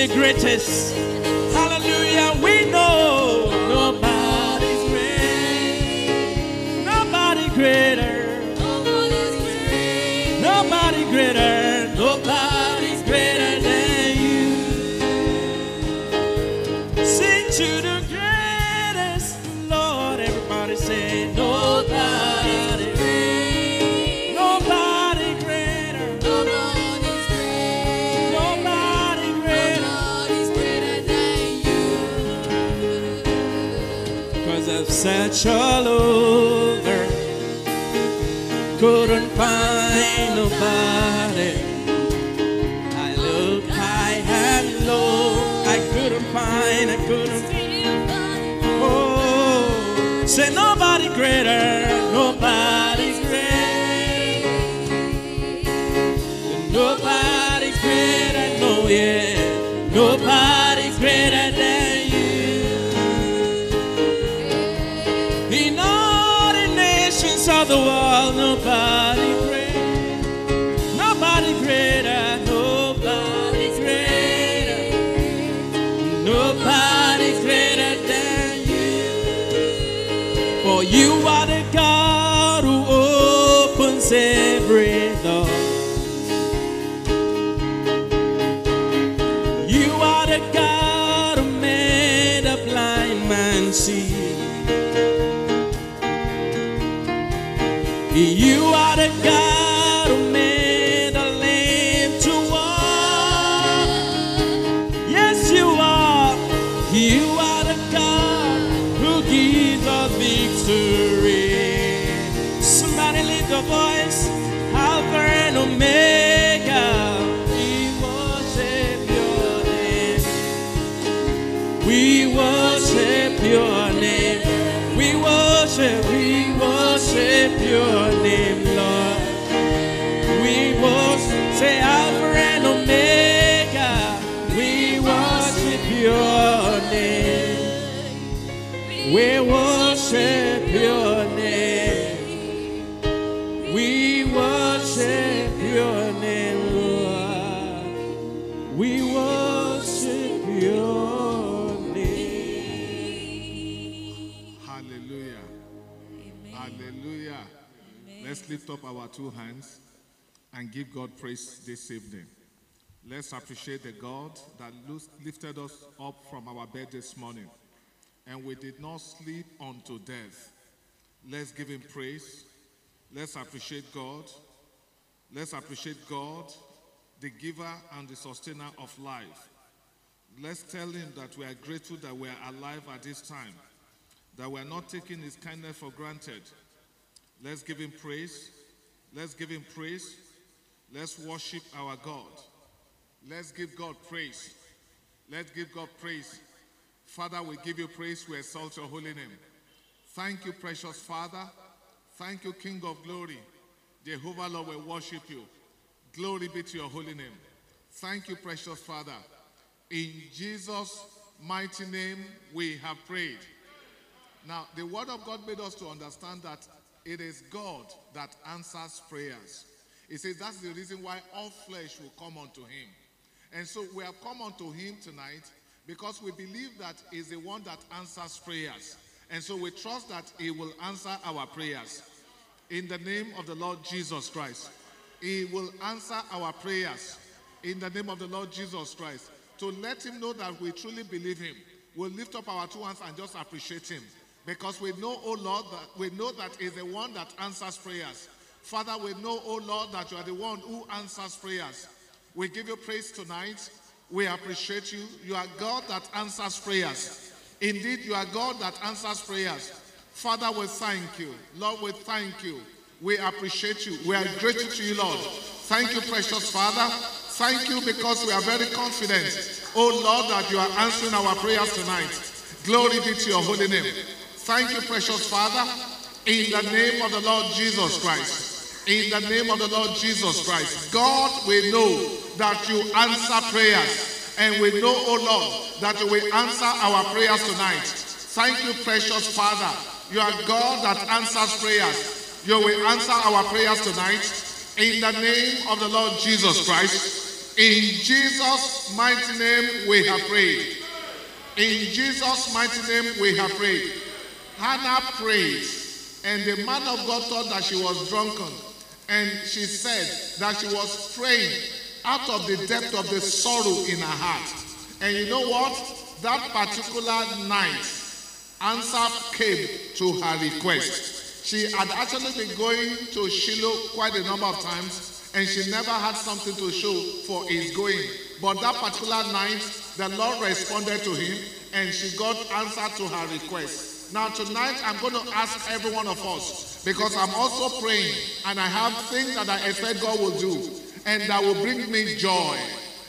The greatest. We worship your name. We worship your name, Lord. We worship your name. Hallelujah. Hallelujah. Let's lift up our two hands and give God praise this evening. Let's appreciate the God that lifted us up from our bed this morning and we did not sleep unto death. Let's give him praise. Let's appreciate God. Let's appreciate God, the giver and the sustainer of life. Let's tell him that we are grateful that we are alive at this time, that we are not taking his kindness for granted. Let's give him praise. Let's give him praise. Let's worship our God. Let's give God praise. Let's give God praise. Father, we give you praise. We exalt your holy name. Thank you, precious Father. Thank you, King of glory. Jehovah, Lord, we worship you. Glory be to your holy name. Thank you, precious Father. In Jesus' mighty name, we have prayed. Now, the word of God made us to understand that it is God that answers prayers. He says that's the reason why all flesh will come unto him. And so we have come unto him tonight because we believe that he's the one that answers prayers. And so we trust that he will answer our prayers. In the name of the Lord Jesus Christ, he will answer our prayers. In the name of the Lord Jesus Christ, to let him know that we truly believe him. We'll lift up our two hands and just appreciate him. Because we know, oh Lord, that we know that is the one that answers prayers. Father, we know, oh Lord, that you are the one who answers prayers. We give you praise tonight. We appreciate you. You are God that answers prayers. Indeed, you are God that answers prayers. Father, we thank you. Lord, we thank you. We appreciate you. We are grateful to you, Lord. Thank you, precious Father. Thank you because we are very confident, oh Lord, that you are answering our prayers tonight. Glory be to your holy name. Thank you, precious Father, in the name of the Lord Jesus Christ. In the name of the Lord Jesus Christ. God, we know that you answer prayers. And we know, oh Lord, that you will answer our prayers tonight. Thank you, precious Father. You are God that answers prayers. You will answer our prayers tonight. In the name of the Lord Jesus Christ. In Jesus' mighty name we have prayed. In Jesus' mighty name we have prayed. Hannah prayed, and the man of God thought that she was drunken. And she said that she was praying out of the depth of the sorrow in her heart. And you know what? That particular night, answer came to her request. She had actually been going to Shiloh quite a number of times, and she never had something to show for his going. But that particular night, the Lord responded to him, and she got answer to her request. Now, tonight, I'm going to ask every one of us, because I'm also praying, and I have things that I expect God will do, and that will bring me joy.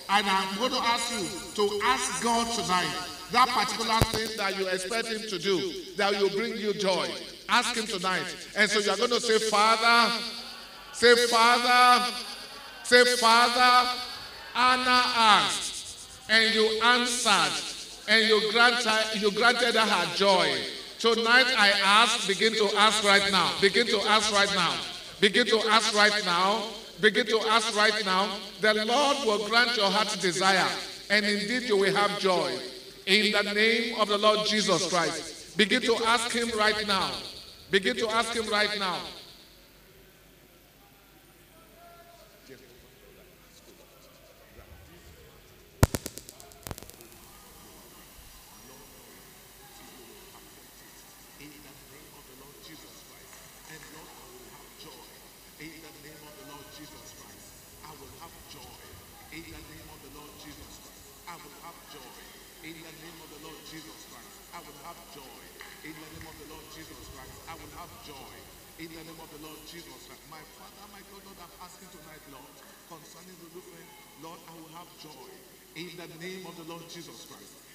And I'm going to ask you to ask God tonight that particular thing that you expect Him to do that will bring you joy. Ask Him tonight. And so you're going to say, Father, say, Father, say, Father, Anna asked, and you answered, and you granted, you granted her joy. Tonight I ask, begin to ask right now. Begin to ask right now. Begin to ask right now Begin to ask right now. The Lord will grant your heart's desire, and indeed you will have joy. In the name of the Lord Jesus Christ. Begin to ask Him right now. Begin to ask Him right now.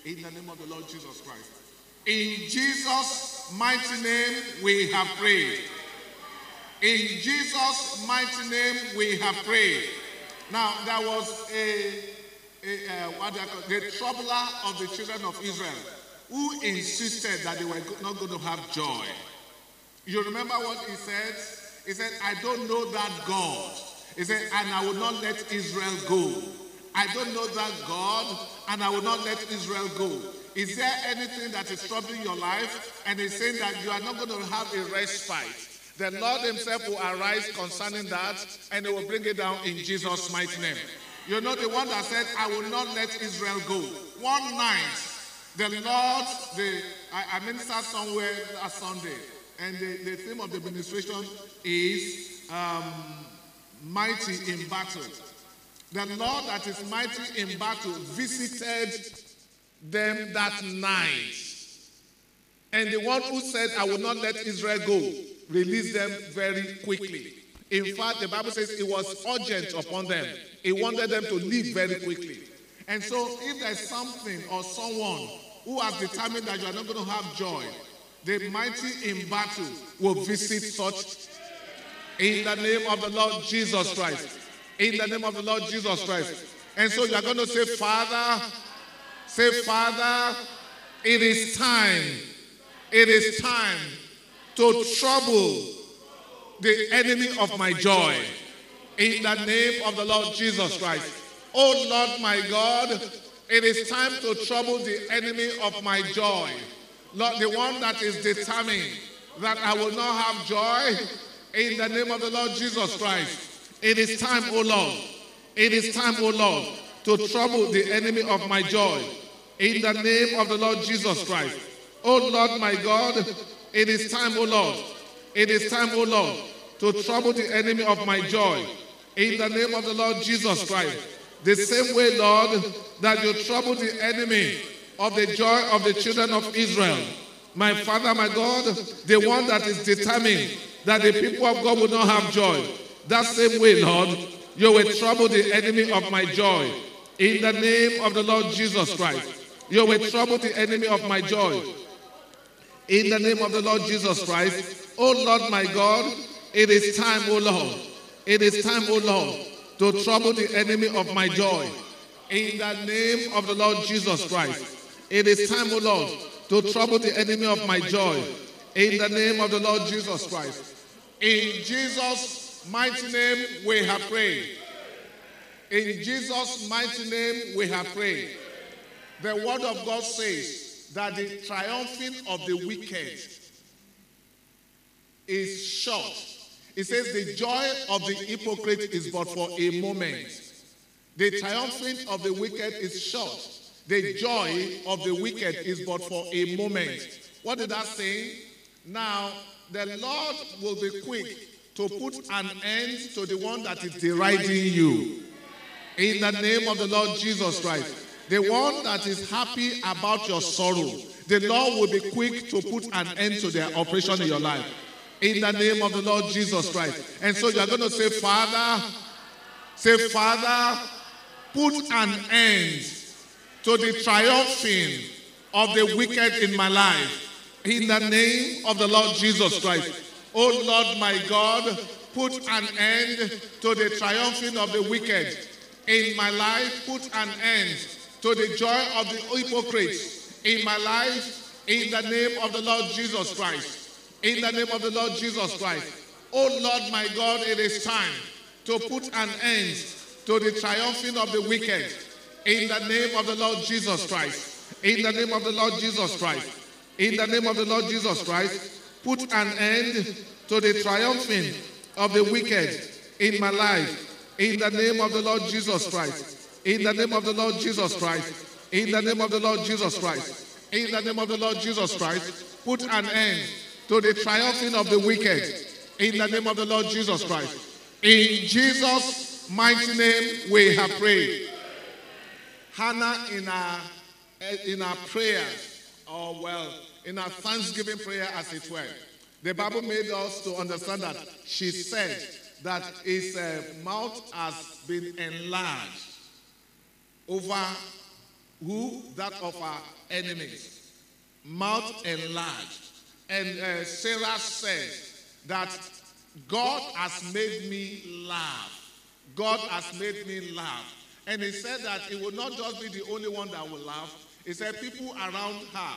In the name of the Lord Jesus Christ. In Jesus' mighty name we have prayed. In Jesus' mighty name we have prayed. Now there was a, a, a what they the troubler of the children of Israel who insisted that they were not going to have joy. You remember what he said? He said, I don't know that God. He said, and I will not let Israel go. I don't know that God, and I will not let Israel go. Is there anything that is troubling your life? And he's saying that you are not going to have a respite. The Lord Himself will arise concerning that, and He will bring it down in Jesus' mighty name. You know the one that said, I will not let Israel go. One night, the Lord, the, I, I minister somewhere last Sunday, and the, the theme of the administration is um, mighty in battle. The Lord that is mighty in battle visited them that night. And the one who said, I will not let Israel go, released them very quickly. In fact, the Bible says it was urgent upon them. He wanted them to leave very quickly. And so, if there's something or someone who has determined that you are not going to have joy, the mighty in battle will visit such in the name of the Lord Jesus Christ in the name of the Lord Jesus Christ. And so you're going to say, Father, say, Father, it is time, it is time to trouble the enemy of my joy in the name of the Lord Jesus Christ. Oh Lord my God, it is time to trouble the enemy of my joy. Lord, the one that is determined that I will not have joy in the name of the Lord Jesus Christ. It is time, O Lord. It is time, O Lord, to trouble the enemy of my joy. In the name of the Lord Jesus Christ. O Lord, my God, it is time, O Lord. It is time, O Lord, to trouble the enemy of my joy. In the name of the Lord Jesus Christ. The same way, Lord, that you trouble the enemy of the joy of the children of Israel. My Father, my God, the one that is determined that the people of God will not have joy. That same way, Lord, you will trouble the enemy of my joy. In the name of the Lord Jesus Christ, you will trouble the enemy of my joy. In the name of the Lord Jesus Christ, oh Lord my God, it is time, oh Lord, it is time, oh Lord, to trouble the enemy of my joy. In the name of the Lord Jesus Christ, it is time, oh Lord, to trouble the enemy of my joy. In the name of the Lord Jesus Christ. In Jesus' mighty name we have prayed. In Jesus' mighty name, we have prayed. The word of God says that the triumphing of the wicked is short. It says the joy of the hypocrite is but for a moment. The triumphing of the wicked is short. The joy of the wicked is but for a moment. What did that say? Now, the Lord will be quick to put an end to the one that is deriding you. In the name of the Lord Jesus Christ. The one that is happy about your sorrow, the Lord will be quick to put an end to their operation in your life. In the name of the Lord Jesus Christ. And so you're going to say, Father, say, Father, put an end to the triumphing of the wicked in my life. In the name of the Lord Jesus Christ. Oh Lord my God, put an end to the triumphing of the wicked in my life. Put an end to the joy of the hypocrites in my life. In the name of the Lord Jesus Christ. In the name of the Lord Jesus Christ. O Lord my God, it is time to put an end to the triumphing of the wicked. In the name of the Lord Jesus Christ. In the name of the Lord Jesus Christ. In the name of the Lord Jesus Christ. Put an end to the triumphing of the wicked in my life. In the name of the Lord Jesus Christ. In the name of the Lord Jesus Christ. In the name of the Lord Jesus Christ. In the name of the Lord Jesus Christ. Put an end to the triumphing of the wicked. In the name of the Lord Jesus Christ. In Jesus' mighty name we have prayed. Hannah in our eh, in our prayers, or well, in our thanksgiving prayer as it were, the Bible made us to understand that she said that his uh, mouth has been enlarged over who? That of our enemies. Mouth enlarged. And uh, Sarah said that God has made me laugh. God has made me laugh. And he said that he will not just be the only one that will laugh. He said people around her,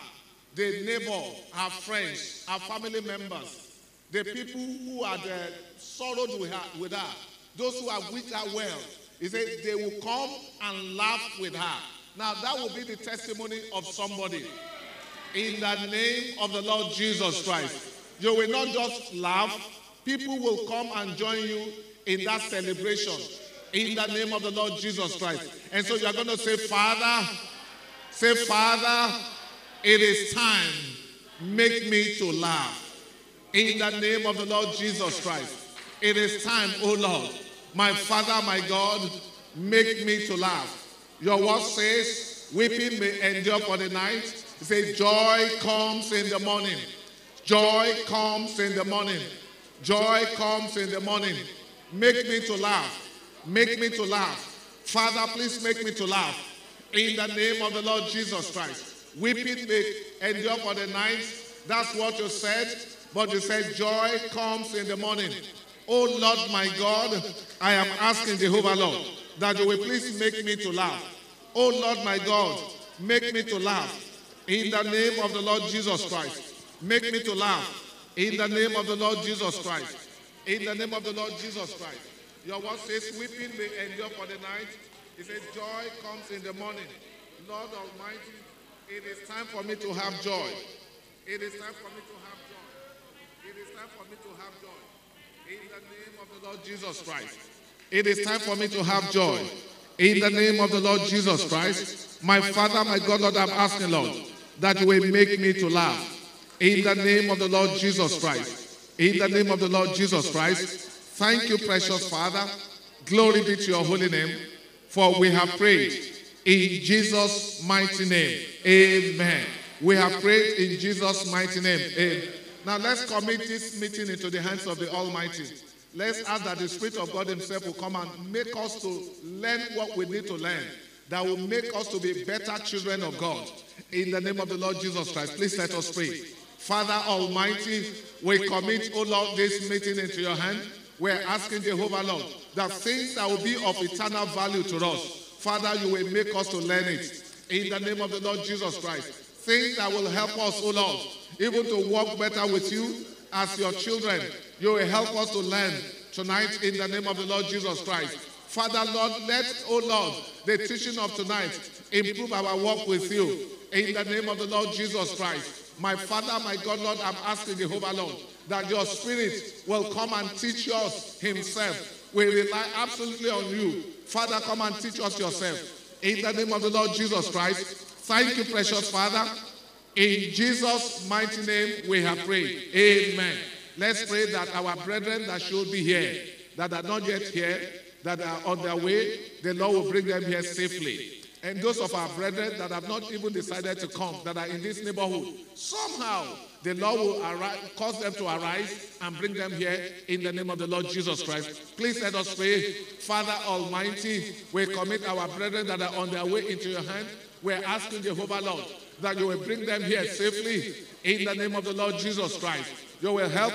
the neighbor, her friends, her family members, the people who are uh, sorrowed with her, with her, those who are with her well, he said they will come and laugh with her. Now that will be the testimony of somebody. In the name of the Lord Jesus Christ. You will not just laugh, people will come and join you in that celebration. In the name of the Lord Jesus Christ. And so you're going to say, Father, say, Father, it is time. Make me to laugh. In the name of the Lord Jesus Christ. It is time, oh Lord. My Father, my God, make me to laugh. Your word says, weeping may endure for the night. It says, joy comes in the morning. Joy comes in the morning. Joy comes in the morning. Make me to laugh. Make me to laugh. Father, please make me to laugh. In the name of the Lord Jesus Christ. Weeping may endure for the night. That's what you said. But you said, joy comes in the morning. Oh Lord my God, I am asking Jehovah Lord that you will please make me to laugh. Oh Lord my God, make me to laugh. In the name of the Lord Jesus Christ. Make me to laugh. In the name of the Lord Jesus Christ. In the name of the Lord Jesus Christ. Your word says, weeping may endure for the night. It says, joy comes in the morning. Lord Almighty, it is time for me to have joy. It is time for me to have joy. It is time for me to have joy. In the name of the Lord Jesus Christ. It is time for me to have joy. In the name of the Lord Jesus Christ. My Father, my God, Lord, I'm asking, Lord, that you will make me to laugh. In the name of the Lord Jesus Christ. In the name of the Lord Jesus Christ. Thank you, precious Father. Glory be to your holy name. For we have prayed in Jesus' mighty name. Amen. We have prayed in Jesus' mighty name. Amen. Now let's commit this meeting into the hands of the Almighty. Let's ask that the Spirit of God Himself will come and make us to learn what we need to learn. That will make us to be better children of God. In the name of the Lord Jesus Christ, please let us pray. Father Almighty, we commit, O Lord, this meeting into your hand. We're asking Jehovah Lord that things that will be of eternal value to us, Father, you will make us to learn it. In the name of the Lord Jesus Christ. Things that will help us, O Lord, even to walk better with you as your children. You will help us to learn tonight in the name of the Lord Jesus Christ. Father, Lord, let, oh Lord, the teaching of tonight improve our walk with you. In the name of the Lord Jesus Christ. My Father, my God, Lord, I'm asking Jehovah, Lord, that your Spirit will come and teach us Himself. We rely absolutely on you. Father, come and teach us yourself. In the name of the Lord Jesus Christ. Thank you, precious Father. In Jesus' mighty name, we have prayed. Amen. Let's pray that our brethren that should be here, that are not yet here, that are on their way, the Lord will bring them here safely. And those of our brethren that have not even decided to come, that are in this neighborhood, somehow the Lord will arise, cause them to arise and bring them here in the name of the Lord Jesus Christ. Please let us pray. Father Almighty, we commit our brethren that are on their way into your hand. We're asking Jehovah Lord that you will bring them here safely in the name of the Lord Jesus Christ. You will help,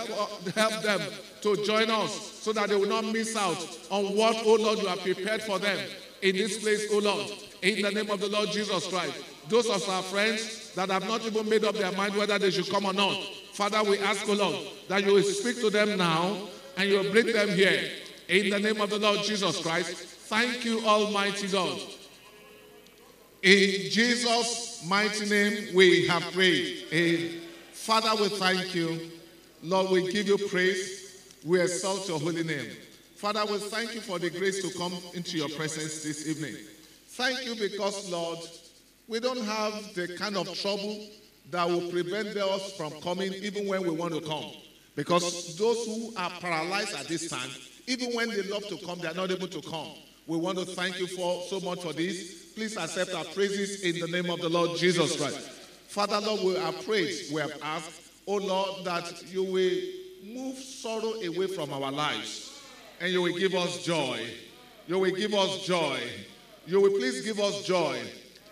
help them to join us so that they will not miss out on what, oh Lord, you have prepared for them in this place, oh Lord, in the name of the Lord Jesus Christ. Those of our friends that have not even made up their mind whether they should come or not, Father, we ask, oh Lord, that you will speak to them now and you will bring them here in the name of the Lord Jesus Christ. Thank you, Almighty God. In Jesus' mighty name, we have prayed. Amen. Father, we thank you. Lord, we give you praise. We exalt your holy name. Father, we thank you for the grace to come into your presence this evening. Thank you because, Lord, we don't have the kind of trouble that will prevent us from coming even when we want to come. Because those who are paralyzed at this time, even when they love to come, they are not able to come. We want to thank you for so much for this. Please accept our praises in the name of the Lord Jesus Christ. Father, Lord, we are prayed. We have asked, oh Lord, that you will move sorrow away from our lives and you will give us joy. You will give us joy. You will please give us joy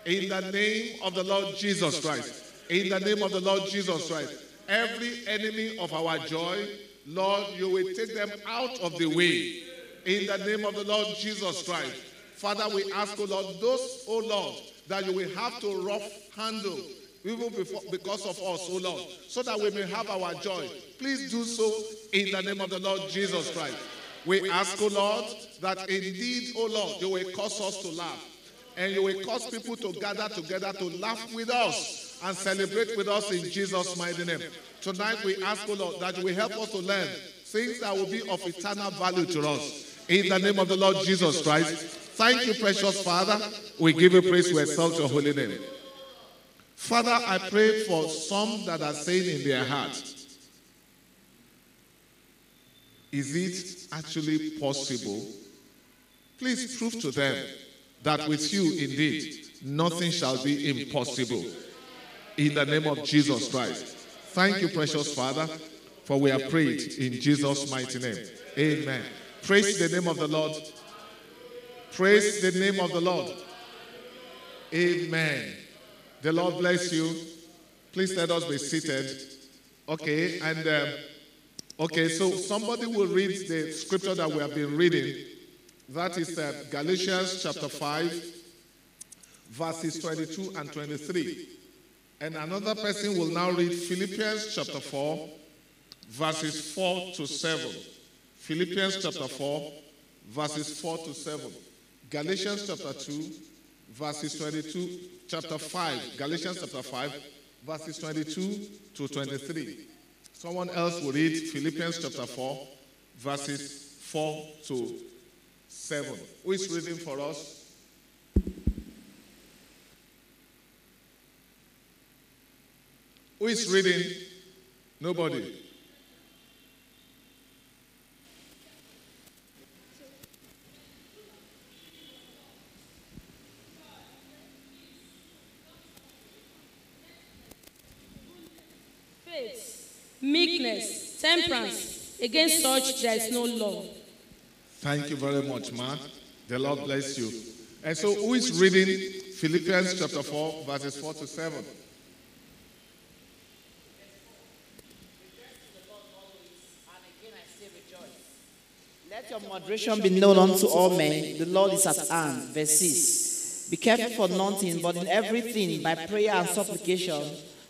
in the name of the Lord Jesus Christ. In the name of the Lord Jesus Christ. Every enemy of our joy, Lord, you will take them out of the way in the name of the Lord Jesus Christ. Father, we ask, oh Lord, those, oh Lord, that you will have to rough handle even before, because of us, oh Lord, so that we may have our joy. Please do so in the name of the Lord Jesus Christ. We ask, oh Lord, that indeed, oh Lord, you will cause us to laugh. And you will cause people to gather together to laugh with us and celebrate with us in Jesus' mighty name. Tonight we ask, oh Lord, that you will help us to learn things that will be of eternal value to us. In the name of the Lord Jesus Christ. Thank you, precious Father. We give you praise to exalt your holy name. Father, I pray for some that are saying in their heart, is it actually possible? Please prove to them that with you, indeed, nothing shall be impossible. In the name of Jesus Christ. Thank you, precious Father, for we have prayed in Jesus' mighty name. Amen. Praise the name of the Lord. Praise the name of the Lord. Amen. The Lord bless you. Please let us be seated. Okay, and um, okay, so somebody will read the scripture that we have been reading. That is uh, Galatians chapter 5, verses 22 and 23. And another person will now read Philippians chapter 4, verses 4 to 7. Philippians chapter 4, verses 4 to 7. Galatians chapter 2, verses 22, chapter 5. Galatians chapter 5, verses 22 to 23. Someone else will read Philippians chapter 4, verses 4 to 7. Who is reading for us? Who is reading? Nobody. Meekness, temperance. Against such there is no law. Thank you very much, Ma. The Lord bless you. And so, who is reading Philippians chapter 4, verses 4 to 7? Let your moderation be known unto all men. The Lord is at hand. Verse 6. Be careful for nothing, but in everything, by prayer and supplication,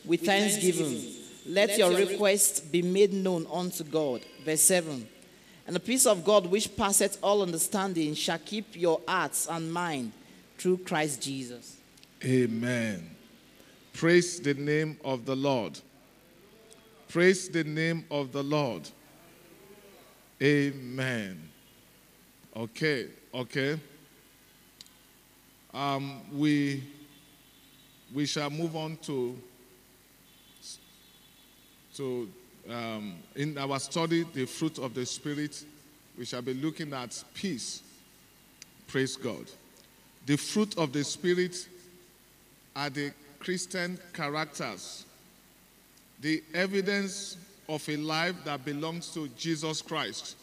with thanksgiving, let your requests be made known unto God. Verse 7. And the peace of God, which passeth all understanding, shall keep your hearts and mind through Christ Jesus. Amen. Praise the name of the Lord. Praise the name of the Lord. Amen. Okay, okay. Um, we we shall move on to to um, in our study the fruit of the spirit. We shall be looking at peace. Praise God. The fruit of the spirit are the Christian characters, the evidence of a life that belongs to Jesus Christ,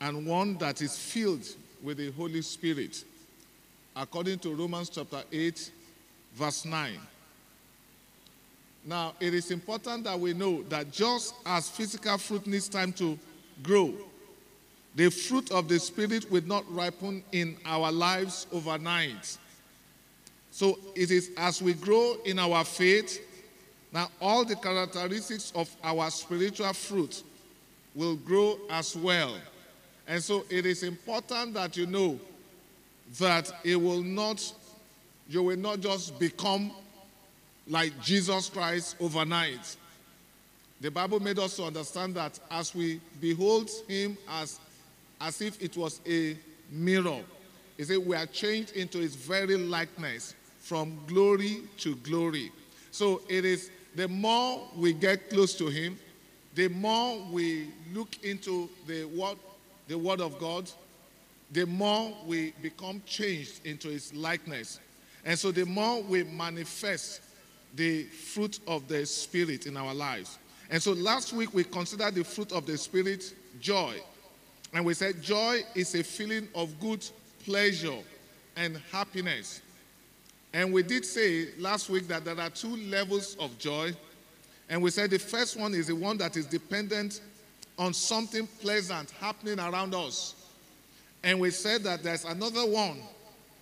and one that is filled with the Holy Spirit, according to Romans chapter 8, verse 9. Now, it is important that we know that just as physical fruit needs time to grow, the fruit of the Spirit will not ripen in our lives overnight. So it is as we grow in our faith, now all the characteristics of our spiritual fruit will grow as well. And so it is important that you know that it will not, you will not just become like Jesus Christ overnight. The Bible made us to understand that as we behold him as, as if it was a mirror, it said we are changed into his very likeness from glory to glory. So it is the more we get close to him, the more we look into the word, the word of God, the more we become changed into his likeness. And so the more we manifest the fruit of the Spirit in our lives. And so last week we considered the fruit of the Spirit, joy. And we said joy is a feeling of good pleasure and happiness. And we did say last week that there are two levels of joy. And we said the first one is the one that is dependent on something pleasant happening around us. And we said that there's another one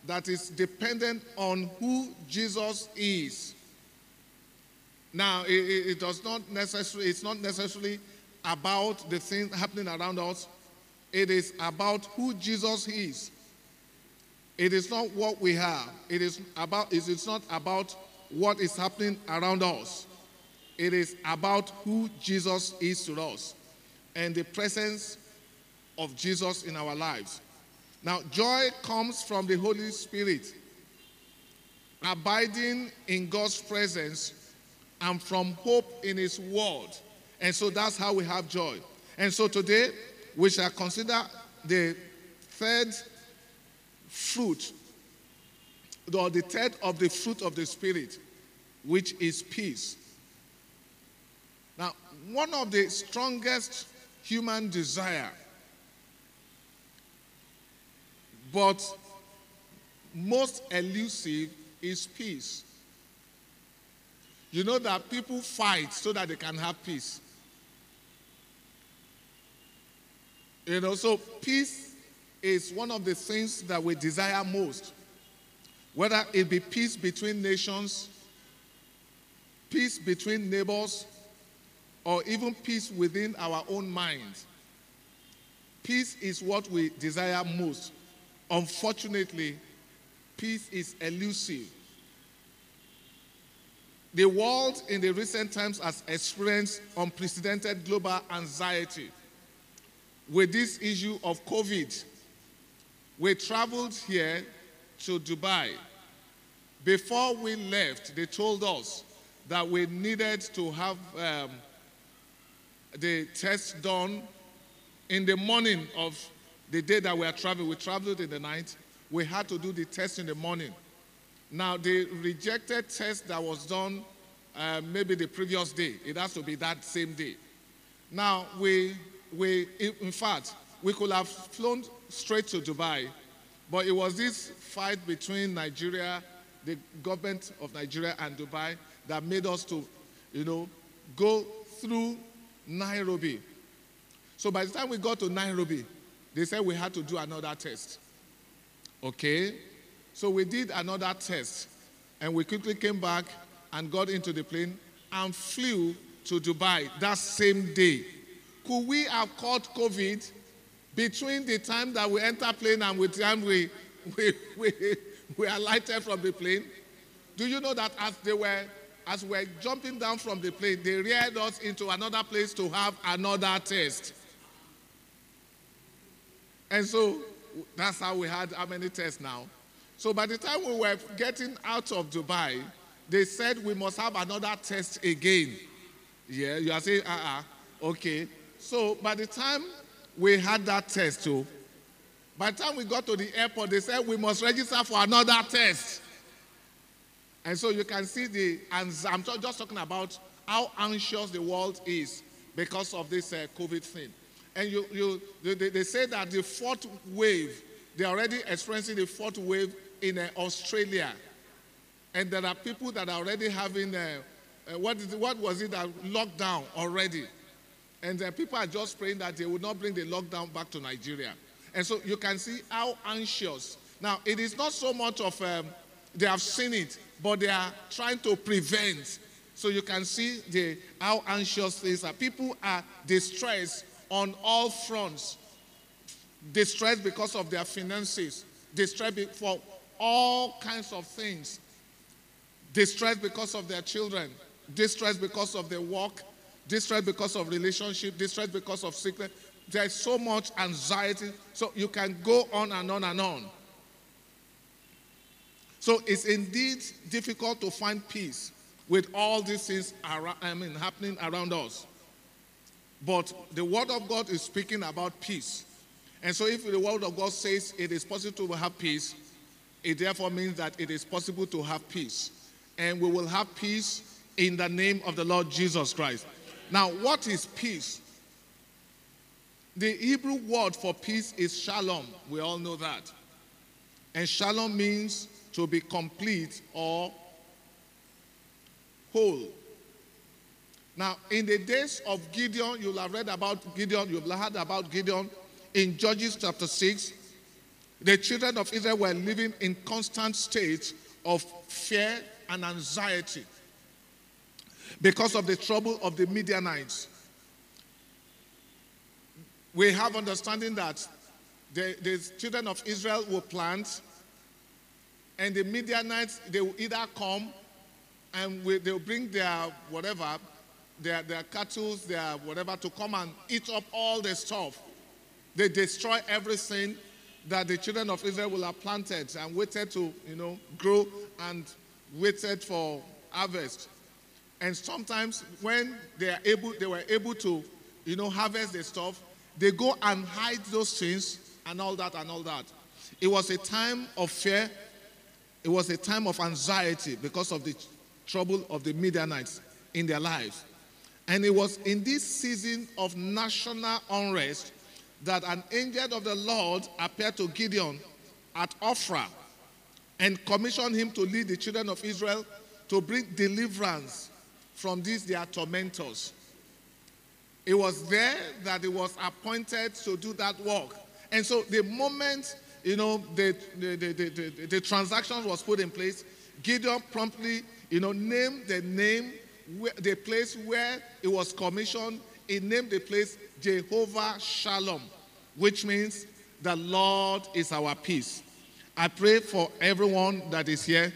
that is dependent on who Jesus is. Now, it, it, does not necessarily, it's not necessarily about the things happening around us. It is about who Jesus is. It is not what we have. It is about, it is not about what is happening around us. It is about who Jesus is to us and the presence of Jesus in our lives. Now, joy comes from the Holy Spirit, abiding in God's presence and from hope in His word. And so that's how we have joy. And so today we shall consider the third fruit, or the third of the fruit of the Spirit, which is peace. Now, one of the strongest human desire, but most elusive, is peace. You know that people fight so that they can have peace. You know, so peace is one of the things that we desire most. Whether it be peace between nations, peace between neighbors, or even peace within our own minds. Peace is what we desire most. Unfortunately, peace is elusive. The world in the recent times has experienced unprecedented global anxiety with this issue of COVID. We traveled here to Dubai. Before we left, they told us that we needed to have um, the test done in the morning of the day that we are traveling. We traveled in the night. We had to do the test in the morning. Now, the rejected test that was done uh, maybe the previous day, it has to be that same day. Now, we, we, in fact, we could have flown straight to Dubai, but it was this fight between Nigeria, the government of Nigeria, and Dubai that made us to, you know, go through Nairobi. So by the time we got to Nairobi, they said we had to do another test. Okay? So we did another test and we quickly came back and got into the plane and flew to Dubai that same day. Could we have caught COVID between the time that we enter the plane and the time we, we, we, we alighted from the plane, do you know that as they were as we were jumping down from the plane, they reared us into another place to have another test. And so that's how we had how many tests now? So by the time we were getting out of Dubai, they said we must have another test again. Yeah, you are saying, uh uh okay. So by the time we had that test too, by the time we got to the airport, they said we must register for another test. And so you can see the, and I'm just talking about how anxious the world is because of this uh, COVID thing. And you, you, they, they say that the fourth wave, they're already experiencing the fourth wave in uh, Australia. And there are people that are already having, uh, uh, what, is, what was it, a lockdown already. And uh, people are just praying that they will not bring the lockdown back to Nigeria. And so you can see how anxious. Now, it is not so much of um, they have seen it, but they are trying to prevent. So you can see the, how anxious things are. People are distressed on all fronts. Distressed because of their finances, distressed for all kinds of things. Distressed because of their children, distressed because of their work, distressed because of relationship, distressed because of sickness. There's so much anxiety. So you can go on and on and on. So it's indeed difficult to find peace with all these things around, I mean, happening around us. But the Word of God is speaking about peace. And so if the Word of God says it is possible to have peace, it therefore means that it is possible to have peace. And we will have peace in the name of the Lord Jesus Christ. Now, what is peace? The Hebrew word for peace is shalom. We all know that. And shalom means to be complete or whole. Now, in the days of Gideon, you'll have read about Gideon, you've heard about Gideon in Judges chapter 6. The children of Israel were living in constant states of fear and anxiety because of the trouble of the Midianites. We have understanding that the, the children of Israel will plant and the Midianites, they will either come and we, they'll bring their whatever, their, their cattle, their whatever, to come and eat up all the stuff. They destroy everything that the children of Israel will have planted and waited to, you know, grow and waited for harvest. And sometimes when they are able, they were able to, you know, harvest the stuff, they go and hide those things and all that and all that. It was a time of fear it was a time of anxiety because of the trouble of the Midianites in their lives. And it was in this season of national unrest that an angel of the Lord appeared to Gideon at Ophrah and commissioned him to lead the children of Israel to bring deliverance from these their tormentors. It was there that he was appointed to do that work. And so the moment you know, the, the, the, the, the transaction was put in place. Gideon promptly, you know, named the name, the place where it was commissioned. He named the place Jehovah Shalom, which means the Lord is our peace. I pray for everyone that is here.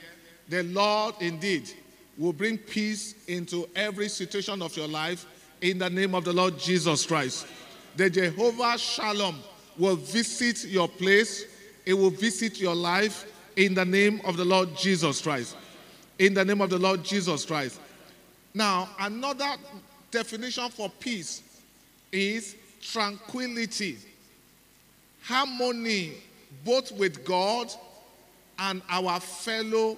The Lord indeed will bring peace into every situation of your life in the name of the Lord Jesus Christ. The Jehovah Shalom will visit your place it will visit your life in the name of the Lord Jesus Christ. In the name of the Lord Jesus Christ. Now, another definition for peace is tranquility, harmony, both with God and our fellow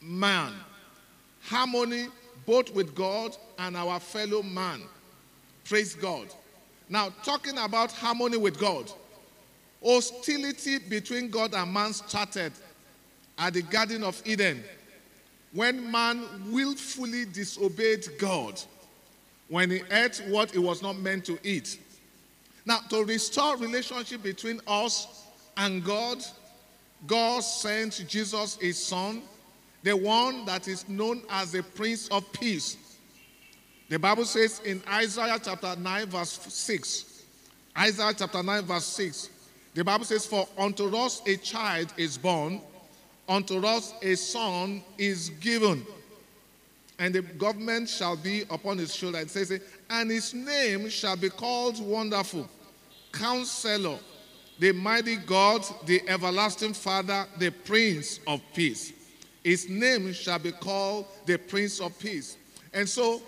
man. Harmony both with God and our fellow man. Praise God. Now, talking about harmony with God. Hostility between God and man started at the Garden of Eden when man willfully disobeyed God when he ate what he was not meant to eat. Now, to restore relationship between us and God, God sent Jesus, his son, the one that is known as the Prince of Peace. The Bible says in Isaiah chapter 9, verse 6, Isaiah chapter 9, verse 6. The Bible says, For unto us a child is born, unto us a son is given, and the government shall be upon his shoulder. It says, And his name shall be called Wonderful, Counselor, the mighty God, the everlasting Father, the Prince of Peace. His name shall be called the Prince of Peace. And so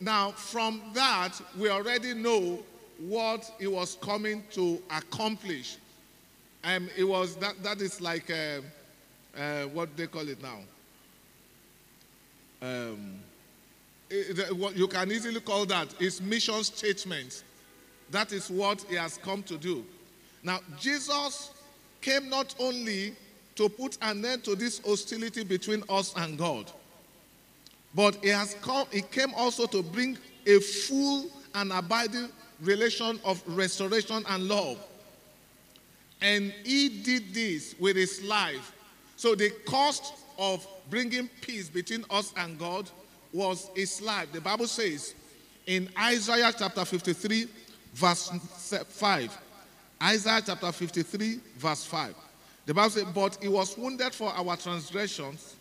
now from that, we already know what he was coming to accomplish. And it was that, that is like uh, uh, what they call it now. Um, it, what you can easily call that is mission statement. That is what he has come to do. Now, Jesus came not only to put an end to this hostility between us and God, but he has come, he came also to bring a full and abiding relation of restoration and love. And he did this with his life. So the cost of bringing peace between us and God was his life. The Bible says in Isaiah chapter 53, verse 5. Isaiah chapter 53, verse 5. The Bible says, But he was wounded for our transgressions,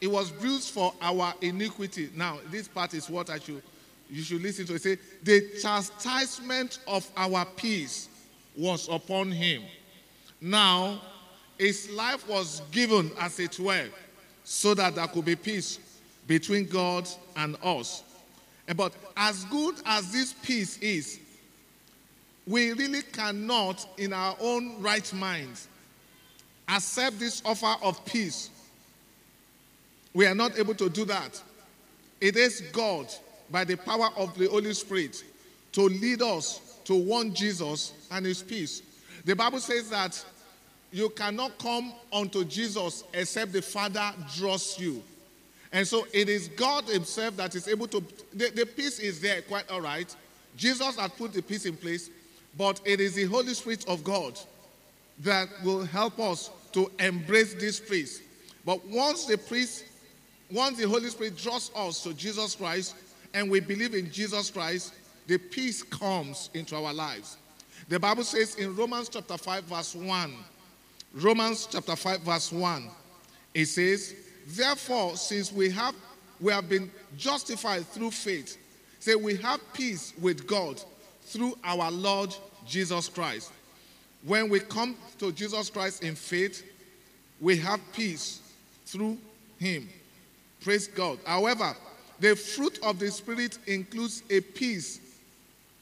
he was bruised for our iniquity. Now, this part is what I should you should listen to. It say, The chastisement of our peace was upon him. Now, his life was given, as it were, so that there could be peace between God and us. But as good as this peace is, we really cannot, in our own right minds, accept this offer of peace. We are not able to do that. It is God, by the power of the Holy Spirit, to lead us to want Jesus and his peace. The Bible says that you cannot come unto Jesus except the Father draws you. And so it is God Himself that is able to, the, the peace is there, quite all right. Jesus has put the peace in place, but it is the Holy Spirit of God that will help us to embrace this peace. But once the priest, once the Holy Spirit draws us to Jesus Christ and we believe in Jesus Christ, the peace comes into our lives. The Bible says in Romans chapter 5, verse 1, Romans chapter 5, verse 1, it says, Therefore, since we have we have been justified through faith, say we have peace with God through our Lord Jesus Christ. When we come to Jesus Christ in faith, we have peace through him. Praise God. However, the fruit of the Spirit includes a peace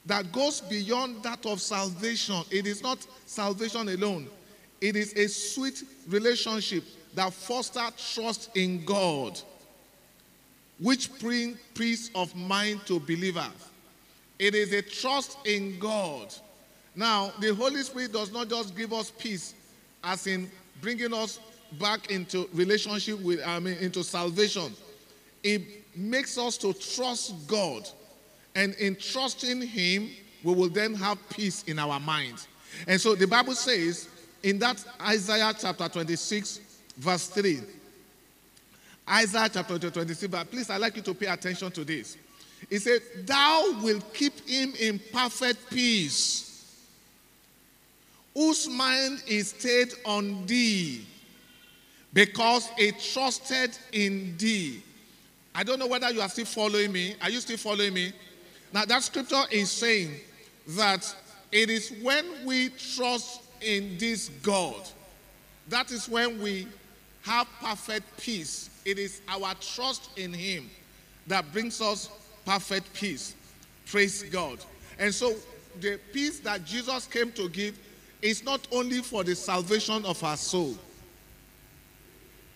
that goes beyond that of salvation. It is not salvation alone, it is a sweet relationship that fosters trust in God, which brings peace of mind to believers. It is a trust in God. Now, the Holy Spirit does not just give us peace, as in bringing us back into relationship with, I mean, into salvation. It makes us to trust God. And in trusting Him, we will then have peace in our minds. And so the Bible says in that Isaiah chapter 26, verse 3. Isaiah chapter 26, but please, I'd like you to pay attention to this. He said, Thou wilt keep him in perfect peace, whose mind is stayed on thee, because he trusted in thee. I don't know whether you are still following me. Are you still following me? Now, that scripture is saying that it is when we trust in this God, that is when we have perfect peace. It is our trust in Him that brings us perfect peace. Praise God. And so, the peace that Jesus came to give is not only for the salvation of our soul,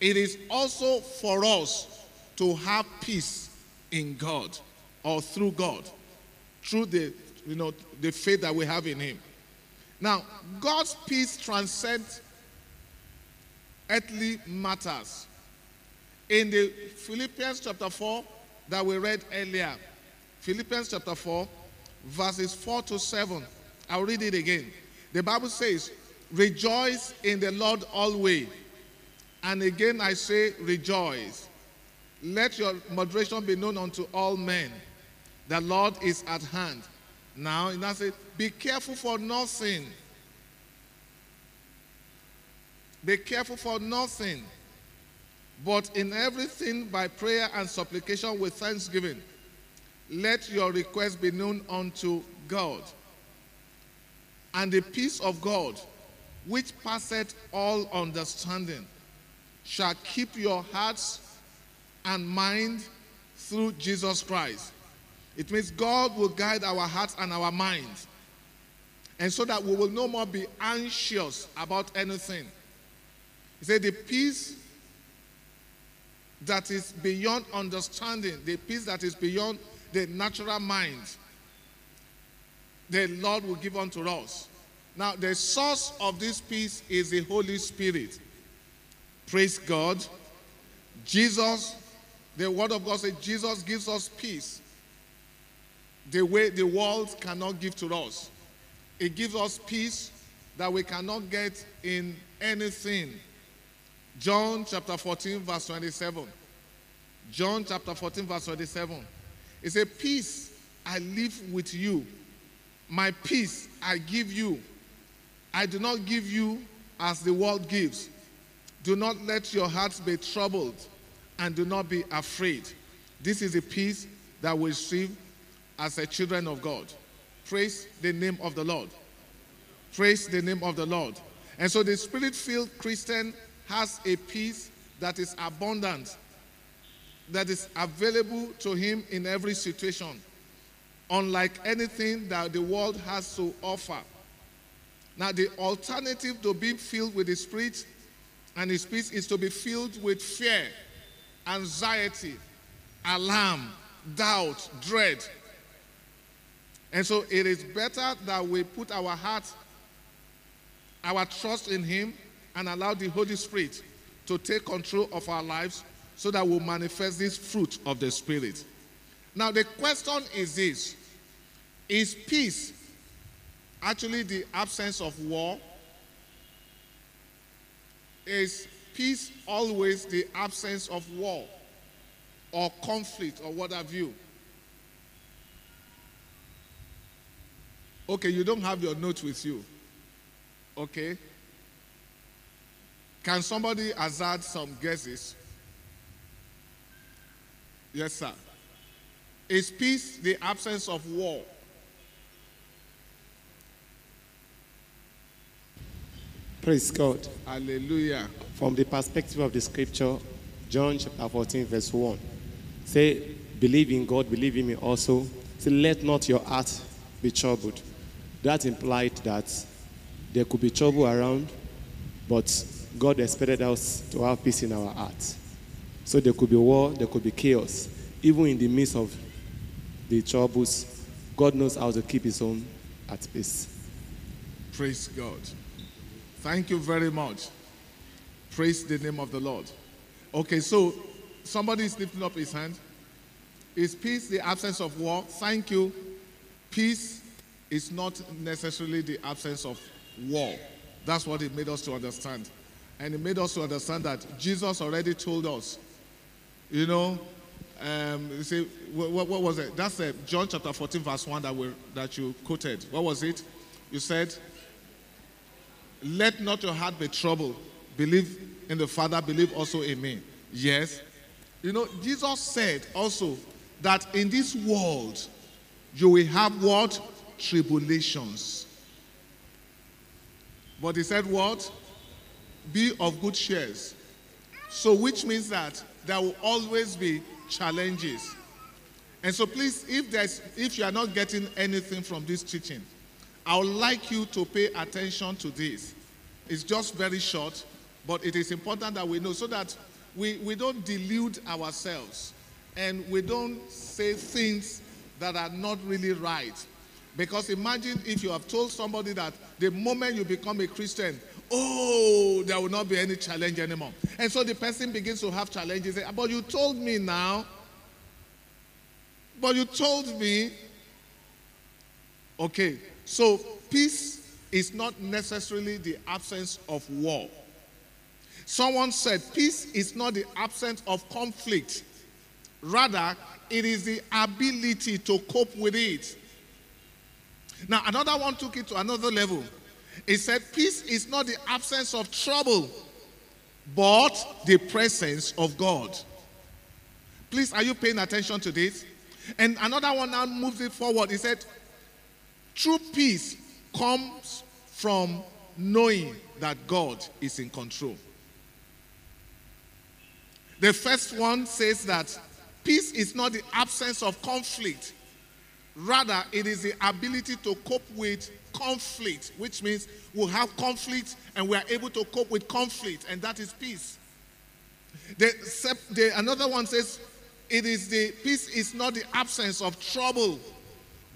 it is also for us to have peace in God or through God, through the you know the faith that we have in Him. Now, God's peace transcends earthly matters. In the Philippians chapter 4 that we read earlier, Philippians chapter 4, verses 4 to 7. I'll read it again. The Bible says, Rejoice in the Lord always. And again I say, Rejoice. Let your moderation be known unto all men. The Lord is at hand. Now, and I say, be careful for nothing. Be careful for nothing, but in everything by prayer and supplication with thanksgiving, let your request be known unto God. And the peace of God, which passeth all understanding, shall keep your hearts and mind through Jesus Christ. It means God will guide our hearts and our minds. And so that we will no more be anxious about anything. He said, The peace that is beyond understanding, the peace that is beyond the natural mind, the Lord will give unto us. Now, the source of this peace is the Holy Spirit. Praise God. Jesus, the Word of God says, Jesus gives us peace the way the world cannot give to us. It gives us peace that we cannot get in anything. John chapter 14, verse 27. John chapter 14, verse 27. It says, Peace I live with you. My peace I give you. I do not give you as the world gives. Do not let your hearts be troubled and do not be afraid. This is the peace that we receive as a children of God. Praise the name of the Lord. Praise the name of the Lord. And so the spirit filled Christian has a peace that is abundant, that is available to him in every situation, unlike anything that the world has to offer. Now, the alternative to being filled with the Spirit and His peace is to be filled with fear, anxiety, alarm, doubt, dread. And so it is better that we put our heart, our trust in Him, and allow the Holy Spirit to take control of our lives so that we'll manifest this fruit of the Spirit. Now, the question is this Is peace actually the absence of war? Is peace always the absence of war or conflict or what have you? Okay, you don't have your notes with you. Okay? Can somebody hazard some guesses? Yes, sir. Is peace the absence of war? Praise God. Hallelujah. From the perspective of the scripture, John chapter 14, verse 1. Say, believe in God, believe in me also. Say, let not your heart be troubled. That implied that there could be trouble around, but God expected us to have peace in our hearts. So there could be war, there could be chaos. Even in the midst of the troubles, God knows how to keep his own at peace. Praise God. Thank you very much. Praise the name of the Lord. Okay, so somebody is lifting up his hand. Is peace the absence of war? Thank you. Peace is not necessarily the absence of war. That's what it made us to understand. And it made us to understand that Jesus already told us, you know, um, you see, what, what was it? That's uh, John chapter 14, verse 1 that, we, that you quoted. What was it? You said, let not your heart be troubled. Believe in the Father, believe also in me. Yes. You know, Jesus said also that in this world you will have what? Tribulations. But he said what? Be of good shares. So, which means that there will always be challenges. And so, please, if there's if you are not getting anything from this teaching, I would like you to pay attention to this. It's just very short, but it is important that we know so that we, we don't delude ourselves and we don't say things that are not really right. Because imagine if you have told somebody that the moment you become a Christian, oh, there will not be any challenge anymore. And so the person begins to have challenges. But you told me now. But you told me. Okay, so peace is not necessarily the absence of war. Someone said peace is not the absence of conflict. Rather, it is the ability to cope with it. Now, another one took it to another level. He said, Peace is not the absence of trouble, but the presence of God. Please, are you paying attention to this? And another one now moves it forward. He said, True peace comes from knowing that God is in control. The first one says that peace is not the absence of conflict, rather, it is the ability to cope with conflict, which means we'll have conflict and we are able to cope with conflict, and that is peace. The, the, another one says it is the peace is not the absence of trouble,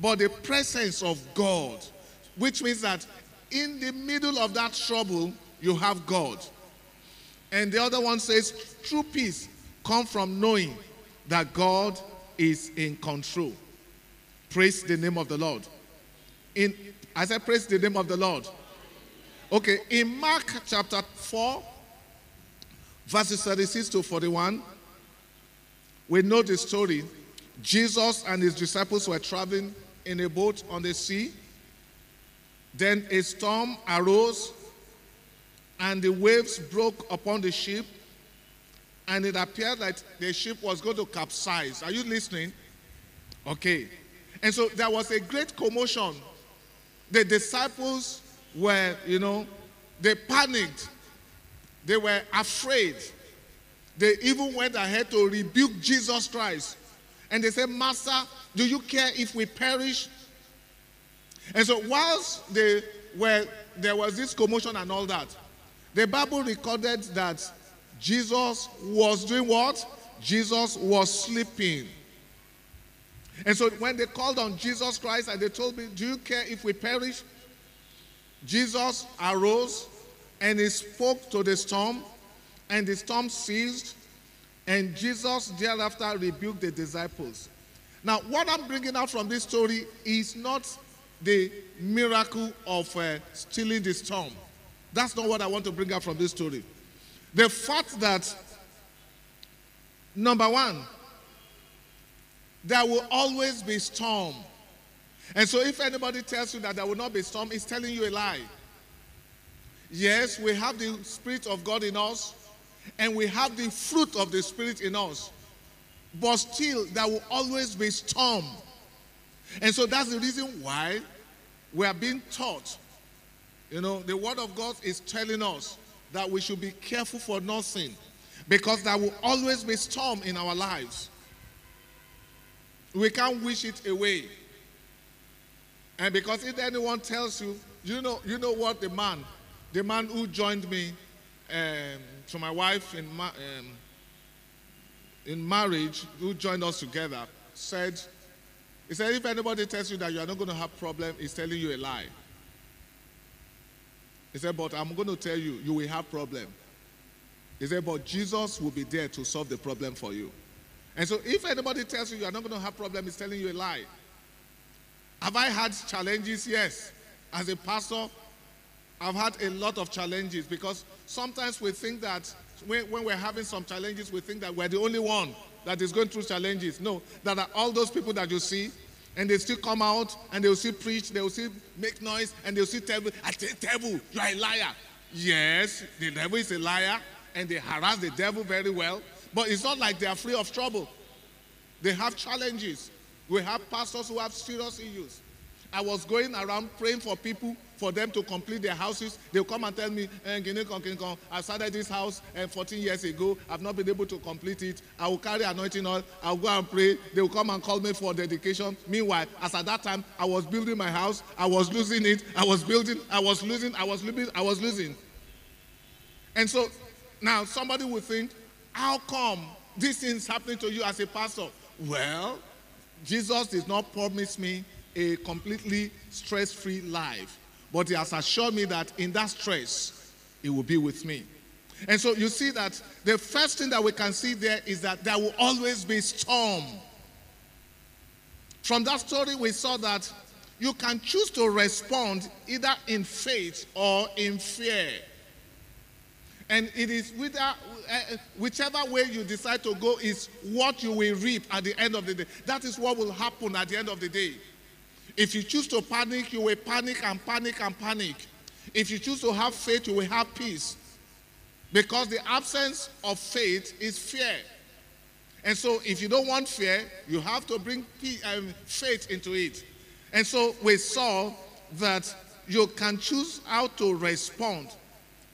but the presence of God, which means that in the middle of that trouble, you have God. And the other one says, true peace comes from knowing that God is in control. Praise the name of the Lord. In I said, praise the name of the Lord. Okay, in Mark chapter 4, verses 36 to 41, we know the story. Jesus and his disciples were traveling in a boat on the sea. Then a storm arose, and the waves broke upon the ship, and it appeared that the ship was going to capsize. Are you listening? Okay. And so there was a great commotion. The disciples were, you know, they panicked. They were afraid. They even went ahead to rebuke Jesus Christ. And they said, Master, do you care if we perish? And so, whilst they were, there was this commotion and all that, the Bible recorded that Jesus was doing what? Jesus was sleeping. And so, when they called on Jesus Christ and they told me, Do you care if we perish? Jesus arose and he spoke to the storm, and the storm ceased, and Jesus thereafter rebuked the disciples. Now, what I'm bringing out from this story is not the miracle of uh, stilling the storm. That's not what I want to bring out from this story. The fact that, number one, there will always be storm. And so if anybody tells you that there will not be storm, he's telling you a lie. Yes, we have the Spirit of God in us, and we have the fruit of the Spirit in us. But still, there will always be storm. And so that's the reason why we are being taught. You know, the Word of God is telling us that we should be careful for nothing because there will always be storm in our lives. We can't wish it away. And because if anyone tells you, you know, you know what the man, the man who joined me um, to my wife in, ma- um, in marriage, who joined us together, said, he said, if anybody tells you that you are not going to have problem, he's telling you a lie. He said, but I'm going to tell you, you will have problem. He said, but Jesus will be there to solve the problem for you. And so if anybody tells you you are not going to have problem, he's telling you a lie. Have I had challenges? Yes. As a pastor, I've had a lot of challenges because sometimes we think that when, when, we're having some challenges, we think that we're the only one that is going through challenges. No, that are all those people that you see, and they still come out and they'll still preach, they'll still make noise, and they'll still tell I tell devil, you are a liar. Yes, the devil is a liar, and they harass the devil very well, but it's not like they are free of trouble. They have challenges. We have pastors who have serious issues. I was going around praying for people for them to complete their houses. They'll come and tell me, eh, I started this house eh, 14 years ago. I've not been able to complete it. I will carry anointing oil. I'll go and pray. They will come and call me for dedication. Meanwhile, as at that time, I was building my house. I was losing it. I was building. I was losing. I was losing. I was losing. And so now somebody will think, how come this thing's happening to you as a pastor? Well, Jesus did not promise me a completely stress free life, but He has assured me that in that stress, He will be with me. And so you see that the first thing that we can see there is that there will always be storm. From that story, we saw that you can choose to respond either in faith or in fear. And it is whether, uh, whichever way you decide to go is what you will reap at the end of the day. That is what will happen at the end of the day. If you choose to panic, you will panic and panic and panic. If you choose to have faith, you will have peace. Because the absence of faith is fear. And so, if you don't want fear, you have to bring um, faith into it. And so, we saw that you can choose how to respond.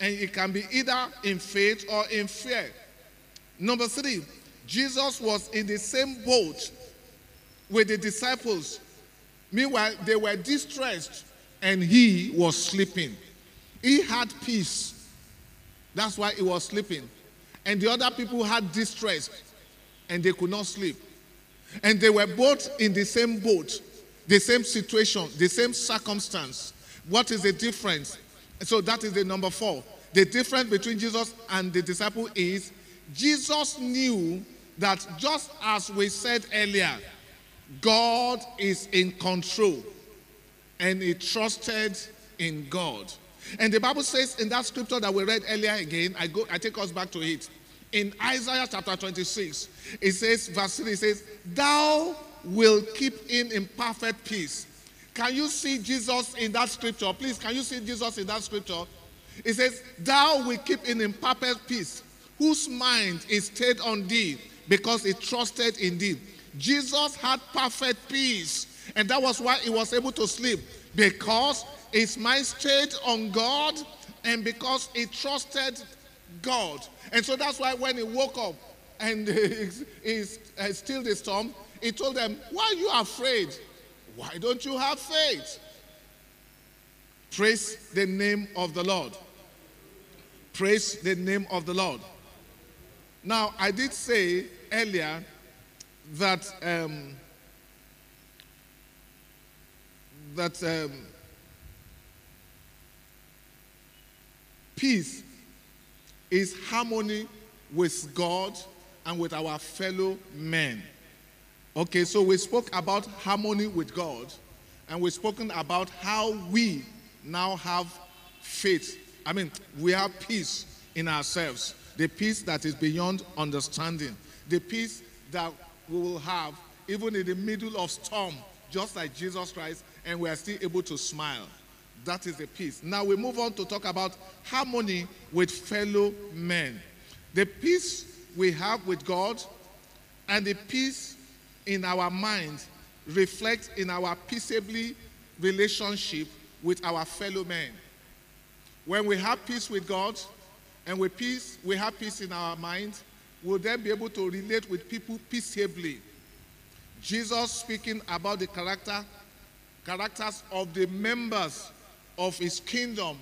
And it can be either in faith or in fear. Number three, Jesus was in the same boat with the disciples. Meanwhile, they were distressed and he was sleeping. He had peace. That's why he was sleeping. And the other people had distress and they could not sleep. And they were both in the same boat, the same situation, the same circumstance. What is the difference? So that is the number four. The difference between Jesus and the disciple is Jesus knew that just as we said earlier, God is in control and he trusted in God. And the Bible says in that scripture that we read earlier again, I go I take us back to it. In Isaiah chapter 26, it says, verse 3, it says, Thou will keep him in perfect peace. Can you see Jesus in that scripture? Please, can you see Jesus in that scripture? It says, Thou will keep in perfect peace, whose mind is stayed on thee, because he trusted in thee. Jesus had perfect peace, and that was why he was able to sleep, because his mind stayed on God and because he trusted God. And so that's why when he woke up and he uh, stilled the storm, he told them, Why are you afraid? Why don't you have faith? Praise the name of the Lord. Praise the name of the Lord. Now, I did say earlier that um, that um, peace is harmony with God and with our fellow men. Okay, so we spoke about harmony with God, and we've spoken about how we now have faith. I mean, we have peace in ourselves, the peace that is beyond understanding, the peace that we will have even in the middle of storm, just like Jesus Christ, and we are still able to smile. That is the peace. Now we move on to talk about harmony with fellow men. The peace we have with God and the peace in our mind reflect in our peaceably relationship with our fellow men. When we have peace with God and we peace, we have peace in our mind, we'll then be able to relate with people peaceably. Jesus speaking about the character, characters of the members of his kingdom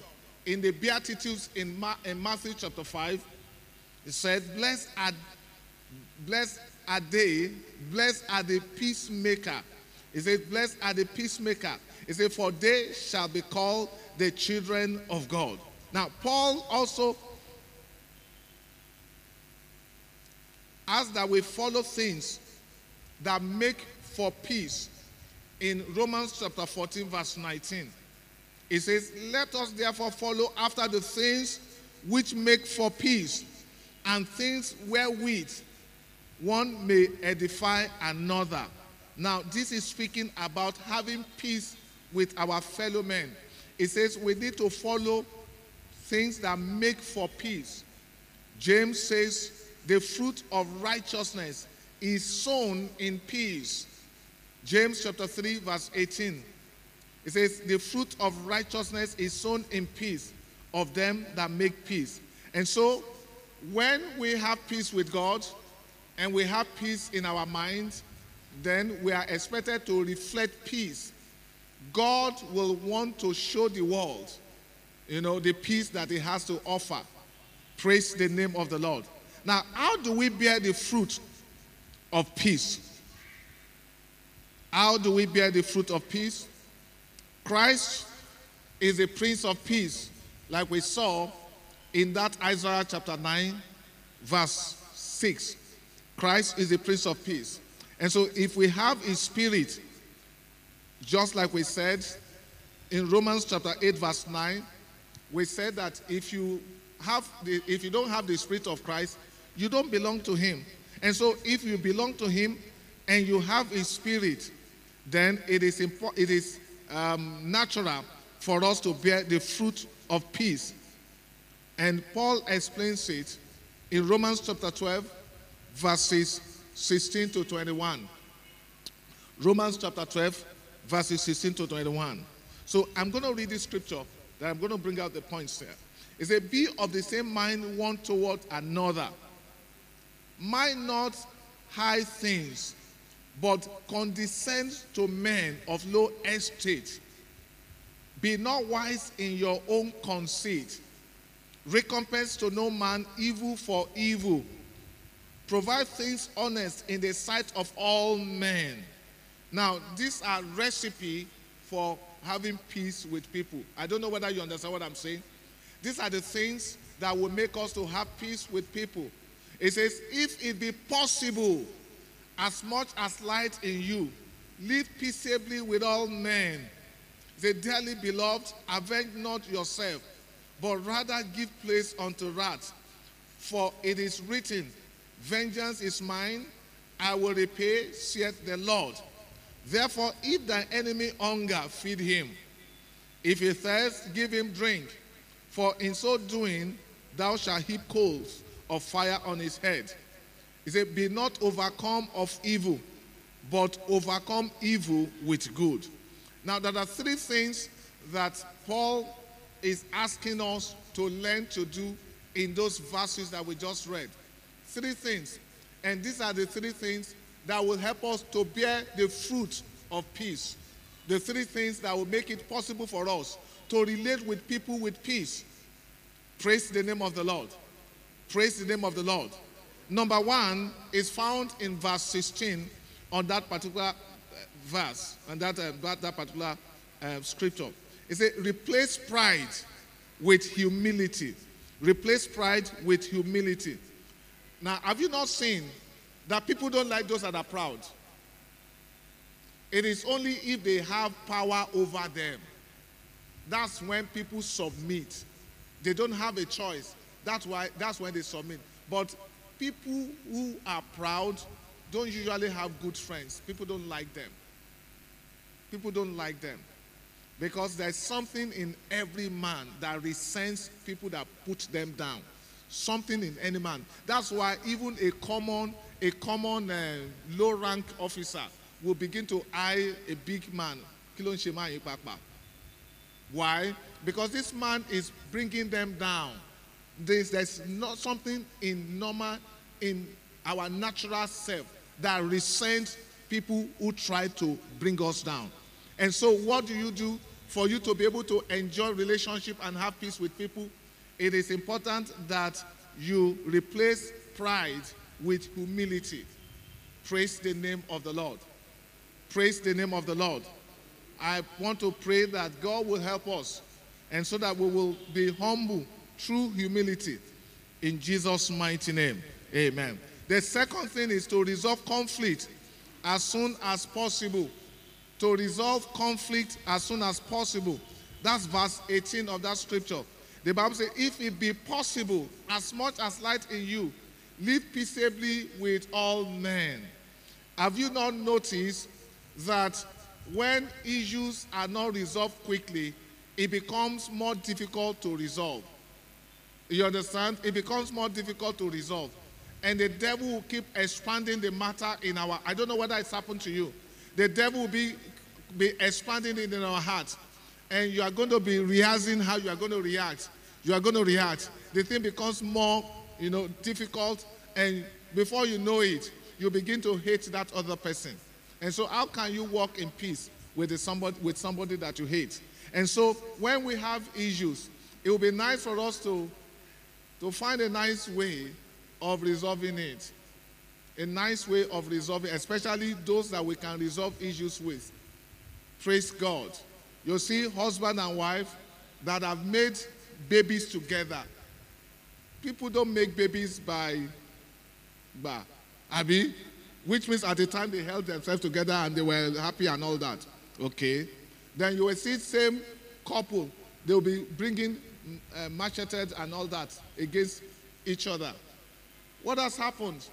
in the Beatitudes in, Ma- in Matthew chapter 5, he said, Blessed are, blessed are they, blessed are the peacemaker. He said, Blessed are the peacemaker. He said, For they shall be called the children of God. Now, Paul also asked that we follow things that make for peace in Romans chapter 14, verse 19. It says, Let us therefore follow after the things which make for peace, and things wherewith one may edify another. Now, this is speaking about having peace with our fellow men. It says we need to follow things that make for peace. James says the fruit of righteousness is sown in peace. James chapter 3, verse 18. It says, The fruit of righteousness is sown in peace of them that make peace. And so, when we have peace with God and we have peace in our minds, then we are expected to reflect peace. God will want to show the world, you know, the peace that He has to offer. Praise the name of the Lord. Now, how do we bear the fruit of peace? How do we bear the fruit of peace? Christ is the Prince of Peace, like we saw in that Isaiah chapter 9, verse 6. Christ is the Prince of Peace. And so, if we have His Spirit, just like we said in Romans chapter 8, verse 9, we said that if you have the, if you don't have the Spirit of Christ, you don't belong to Him. And so, if you belong to Him and you have His Spirit, then it is, impo- it is um, natural for us to bear the fruit of peace. And Paul explains it in Romans chapter 12, verses 16 to 21. Romans chapter 12, verses 16 to 21. So I'm going to read this scripture that I'm going to bring out the points there. It says, Be of the same mind one toward another. Mind not high things, but condescend to men of low estate. Be not wise in your own conceit. Recompense to no man evil for evil. Provide things honest in the sight of all men. Now, these are recipe for having peace with people. I don't know whether you understand what I'm saying. These are the things that will make us to have peace with people. It says, if it be possible, as much as light in you, live peaceably with all men. The dearly beloved, avenge not yourself, but rather give place unto wrath. For it is written, Vengeance is mine, I will repay, saith the Lord. Therefore, if thy enemy hunger, feed him. If he thirst, give him drink. For in so doing, thou shalt heap coals of fire on his head. He said, Be not overcome of evil, but overcome evil with good. Now, there are three things that Paul is asking us to learn to do in those verses that we just read. Three things. And these are the three things that will help us to bear the fruit of peace. The three things that will make it possible for us to relate with people with peace. Praise the name of the Lord. Praise the name of the Lord. Number one is found in verse 16 on that particular uh, verse and that, uh, that, that, particular uh, scripture. It says, replace pride with humility. Replace pride with humility. Now, have you not seen that people don't like those that are proud? It is only if they have power over them. That's when people submit. They don't have a choice. That's why that's when they submit. But people who are proud don't usually have good friends. People don't like them. People don't like them. Because there's something in every man that resents people that put them down. Something in any man. That's why even a common, a common uh, low rank officer will begin to eye a big man. Why? Because this man is bringing them down. There's, there's not something in normal, in our natural self that resents people who try to bring us down. And so, what do you do for you to be able to enjoy relationship and have peace with people? It is important that you replace pride with humility. Praise the name of the Lord. Praise the name of the Lord. I want to pray that God will help us and so that we will be humble through humility in Jesus' mighty name. Amen. The second thing is to resolve conflict as soon as possible. To resolve conflict as soon as possible. That's verse 18 of that scripture. The Bible says, If it be possible, as much as light in you, live peaceably with all men. Have you not noticed that when issues are not resolved quickly, it becomes more difficult to resolve? You understand? It becomes more difficult to resolve. And the devil will keep expanding the matter in our I don't know whether it's happened to you. The devil will be, be expanding it in our hearts. And you are going to be rehearsing how you are going to react. You are going to react. The thing becomes more, you know, difficult. And before you know it, you begin to hate that other person. And so how can you walk in peace with somebody with somebody that you hate? And so when we have issues, it will be nice for us to to find a nice way of resolving it. A nice way of resolving, especially those that we can resolve issues with. Praise God. You see, husband and wife that have made babies together. People don't make babies by, by Abby, which means at the time they held themselves together and they were happy and all that. Okay. Then you will see same couple. They'll be bringing uh, macheted and all that against each other. What has happened?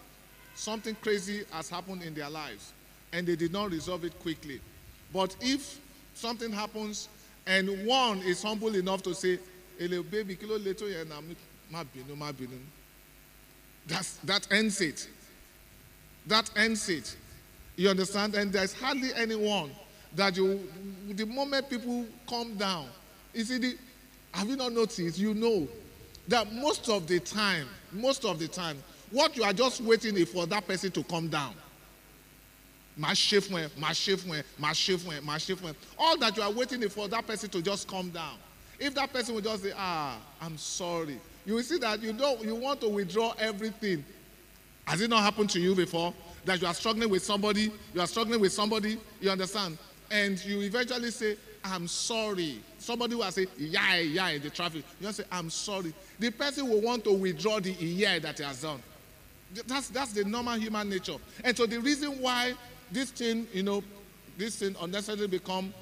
Something crazy has happened in their lives, and they did not resolve it quickly. But if something happens and one is humble enough to say, Ele baby, kilo leto yẹn na ma binu, ma binu. That's, that ends it. That ends it. You understand? And there's hardly anyone that you, the moment people calm down, you see, the, have you not noticed? You know that most of the time, most of the time, what you are just waiting is for that person to come down. My chef went, my chef went, my chef went, my chef went. All that you are waiting for that person to just come down. If that person will just say, ah, I'm sorry, you will see that you don't, you want to withdraw everything. Has it not happened to you before? That you are struggling with somebody, you are struggling with somebody, you understand? And you eventually say, I'm sorry. Somebody will say, yeah, yeah, in the traffic. You just say, I'm sorry. The person will want to withdraw the yeah that he has done. That's, that's the normal human nature. And so the reason why this thing, you know, this thing unnecessarily become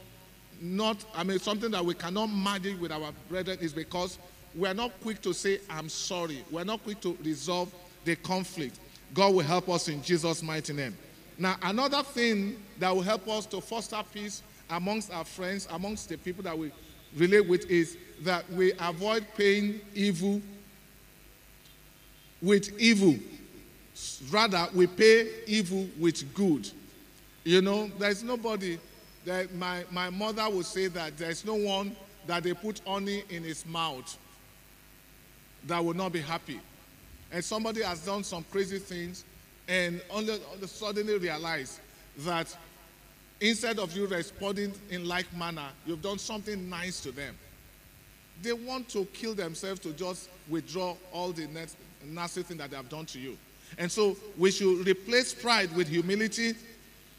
not, I mean, something that we cannot manage with our brethren is because we are not quick to say, I'm sorry. We're not quick to resolve the conflict. God will help us in Jesus' mighty name. Now, another thing that will help us to foster peace amongst our friends, amongst the people that we relate with, is that we avoid paying evil with evil. Rather, we pay evil with good. You know, there's nobody that my, my mother would say that there's no one that they put honey in his mouth that will not be happy. And somebody has done some crazy things and only, only suddenly realize that instead of you responding in like manner, you've done something nice to them. They want to kill themselves to just withdraw all the nasty thing that they have done to you. And so we should replace pride with humility.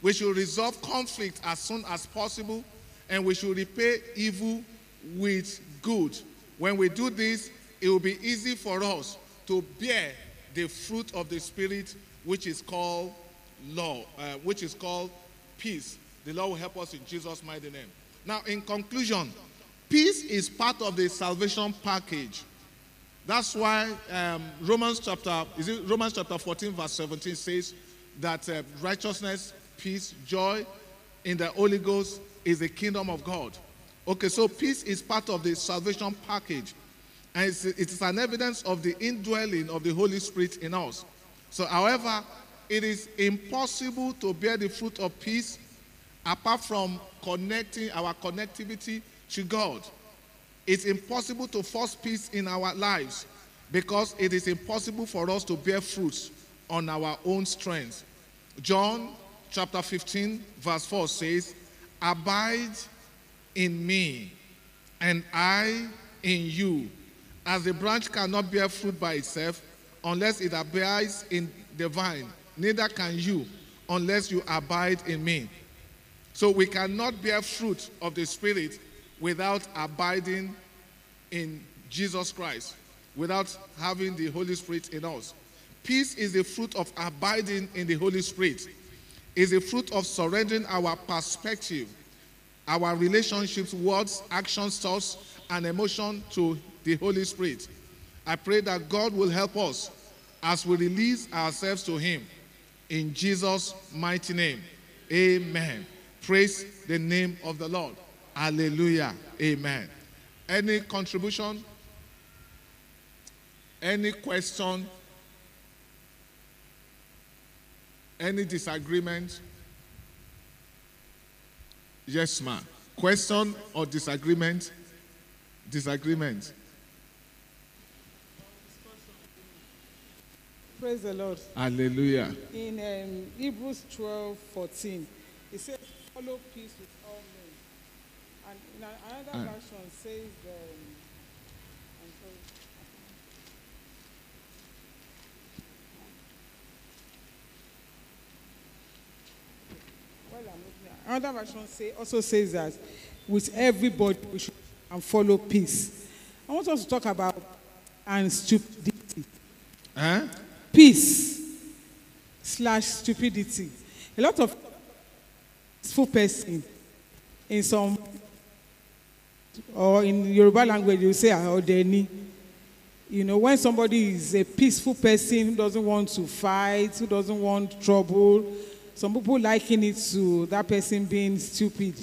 We should resolve conflict as soon as possible. And we should repay evil with good. When we do this, it will be easy for us to bear the fruit of the Spirit, which is called law, uh, which is called peace. The Lord will help us in Jesus' mighty name. Now, in conclusion, peace is part of the salvation package. That's why um, Romans chapter is it Romans chapter 14 verse 17 says that uh, righteousness, peace, joy in the Holy Ghost is the kingdom of God. Okay, so peace is part of the salvation package, and it's, it is an evidence of the indwelling of the Holy Spirit in us. So, however, it is impossible to bear the fruit of peace apart from connecting our connectivity to God. It's impossible to force peace in our lives because it is impossible for us to bear fruits on our own strength. John chapter 15, verse 4 says, Abide in me, and I in you. As the branch cannot bear fruit by itself unless it abides in the vine, neither can you unless you abide in me. So we cannot bear fruit of the Spirit without abiding in Jesus Christ, without having the Holy Spirit in us. Peace is the fruit of abiding in the Holy Spirit. Is the fruit of surrendering our perspective, our relationships, words, actions, thoughts, and emotion to the Holy Spirit. I pray that God will help us as we release ourselves to Him. In Jesus' mighty name. Amen. Praise the name of the Lord. Hallelujah. Amen. Any contribution? Any question? Any disagreement? Yes, ma'am. Question or disagreement? Disagreement. Praise the Lord. Hallelujah. In um, Hebrews 12 14, it says, Follow peace with all men. And in another Ah. version says, um, I'm sorry. Well, I'm looking at- Another version say, also says that with everybody we should and follow peace. I want us to talk about and stupidity Huh? peace slash stupidity. A lot of peaceful person in some or in Yoruba language you say ah, Odeni. You know, when somebody is a peaceful person who doesn't want to fight, who doesn't want trouble, some people liken it to that person being stupid.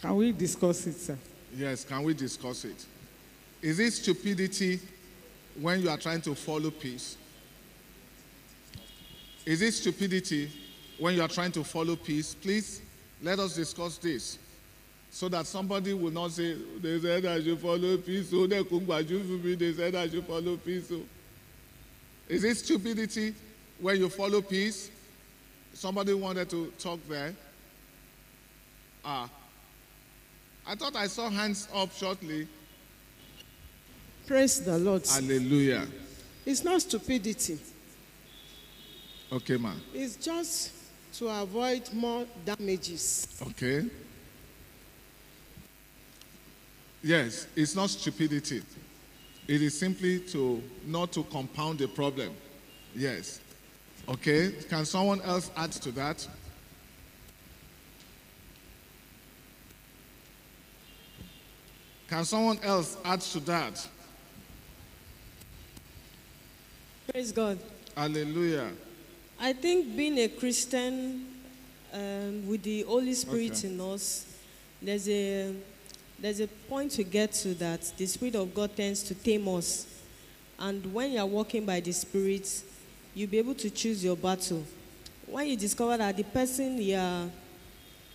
Can we discuss it, sir? Yes, can we discuss it? Is it stupidity when you are trying to follow peace? Is it stupidity when you are trying to follow peace? Please let us discuss this so that somebody will not say, they said I should follow peace. Oh, so me, they said I should follow peace. So. Is it stupidity when you follow peace? Somebody wanted to talk there. Ah. I thought I saw hands up shortly. Praise the Lord. Hallelujah. It's not stupidity. Okay, ma. It's just to avoid more damages. Okay. Yes, it's not stupidity. It is simply to not to compound the problem. Yes. Okay. Can someone else add to that? Can someone else add to that? Praise God. Hallelujah. I think being a Christian um, with the Holy Spirit Okay. in us, there's a there's a point to get to that the Spirit of God tends to tame us, and when you are walking by the Spirit, you'll be able to choose your battle. When you discover that the person you are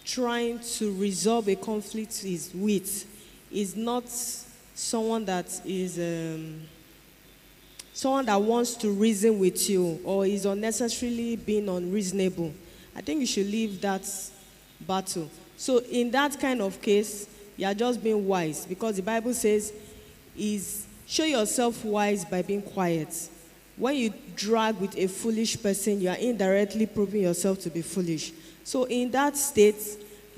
trying to resolve a conflict is with is not someone that is um, someone that wants to reason with you or is unnecessarily being unreasonable, I think you should leave that battle. So in that kind of case, you are just being wise because the Bible says is show yourself wise by being quiet. When you drag with a foolish person, you are indirectly proving yourself to be foolish. So in that state,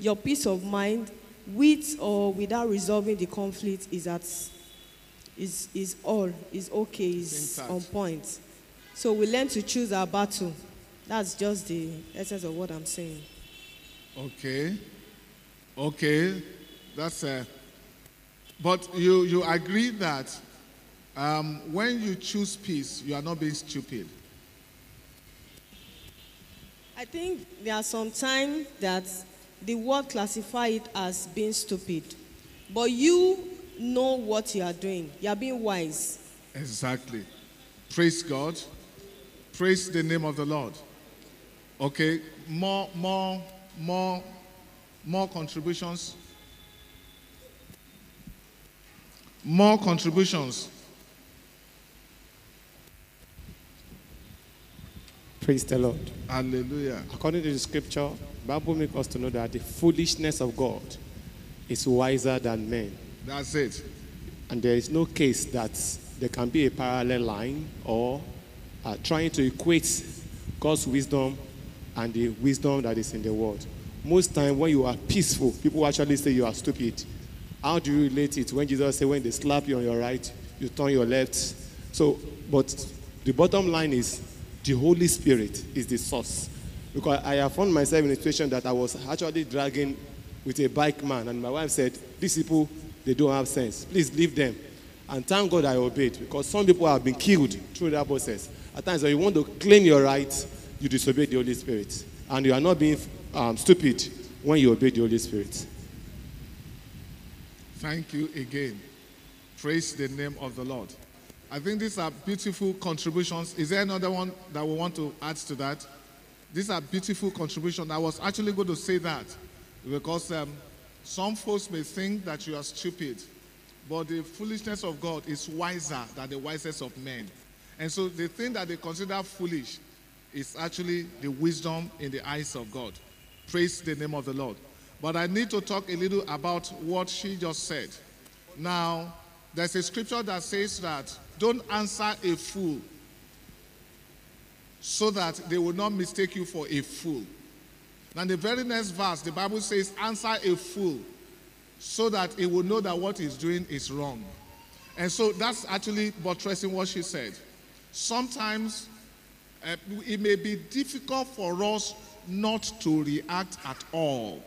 your peace of mind, with or without resolving the conflict, is at is is all is okay is on point so we learn to choose our battle that's just the essence of what i'm saying Okay. Okay. That's uh but you you agree that um, when you choose peace, you are not being stupid. i think there are some times that the world classify it as being stupid but you know what you are doing you are being wise Exactly. Praise God. Praise the name of the Lord. Okay. More, more, more, more contributions. More contributions. Praise the Lord. Hallelujah. According to the scripture, Bible makes us to know that the foolishness of God is wiser than men. That's it. And there is no case that there can be a parallel line or uh, trying to equate God's wisdom and the wisdom that is in the world. Most time when you are peaceful, people actually say you are stupid. How do you relate it when Jesus said when they slap you on your right, you turn your left? So, but the bottom line is the Holy Spirit is the source. Because I have found myself in a situation that I was actually dragging with a bike man, and my wife said, These people, they don't have sense. Please leave them. And thank God I obeyed because some people have been killed through that process. At times, when you want to claim your rights, you disobey the Holy Spirit. And you are not being um, stupid when you obey the Holy Spirit. Thank you again. Praise the name of the Lord. I think these are beautiful contributions. Is there another one that we want to add to that? These are beautiful contributions. I was actually going to say that because um, some folks may think that you are stupid, but the foolishness of God is wiser than the wisest of men. And so the thing that they consider foolish is actually the wisdom in the eyes of God. Praise the name of the Lord. But I need to talk a little about what she just said. Now, there's a scripture that says that don't answer a fool so that they will not mistake you for a fool. Now, the very next verse, the Bible says, answer a fool so that he will know that what he's doing is wrong. And so that's actually buttressing what she said. Sometimes uh, it may be difficult for us not to react at all.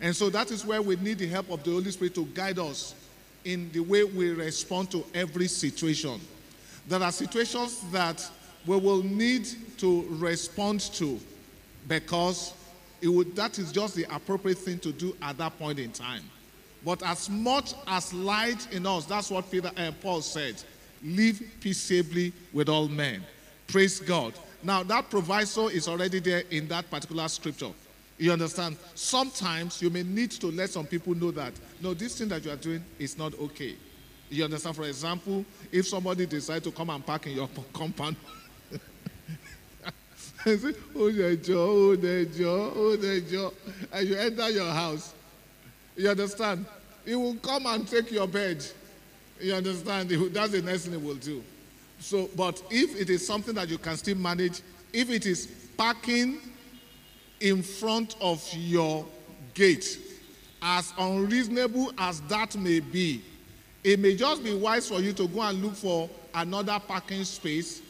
And so that is where we need the help of the Holy Spirit to guide us in the way we respond to every situation. There are situations that we will need to respond to because it would, that is just the appropriate thing to do at that point in time. But as much as light in us, that's what Peter and uh, Paul said, live peaceably with all men. Praise God. Now that proviso is already there in that particular scripture. You understand? Sometimes you may need to let some people know that no, this thing that you are doing is not okay. You understand? For example, if somebody decides to come and park in your compound and say, oh, oh, Nejo, oh, Nejo, and you enter your house. You understand? He will come and take your bed. You understand? That's the next thing he will do. So, but if it is something that you can still manage, if it is parking in front of your gate, as unreasonable as that may be, it may just be wise for you to go and look for another parking space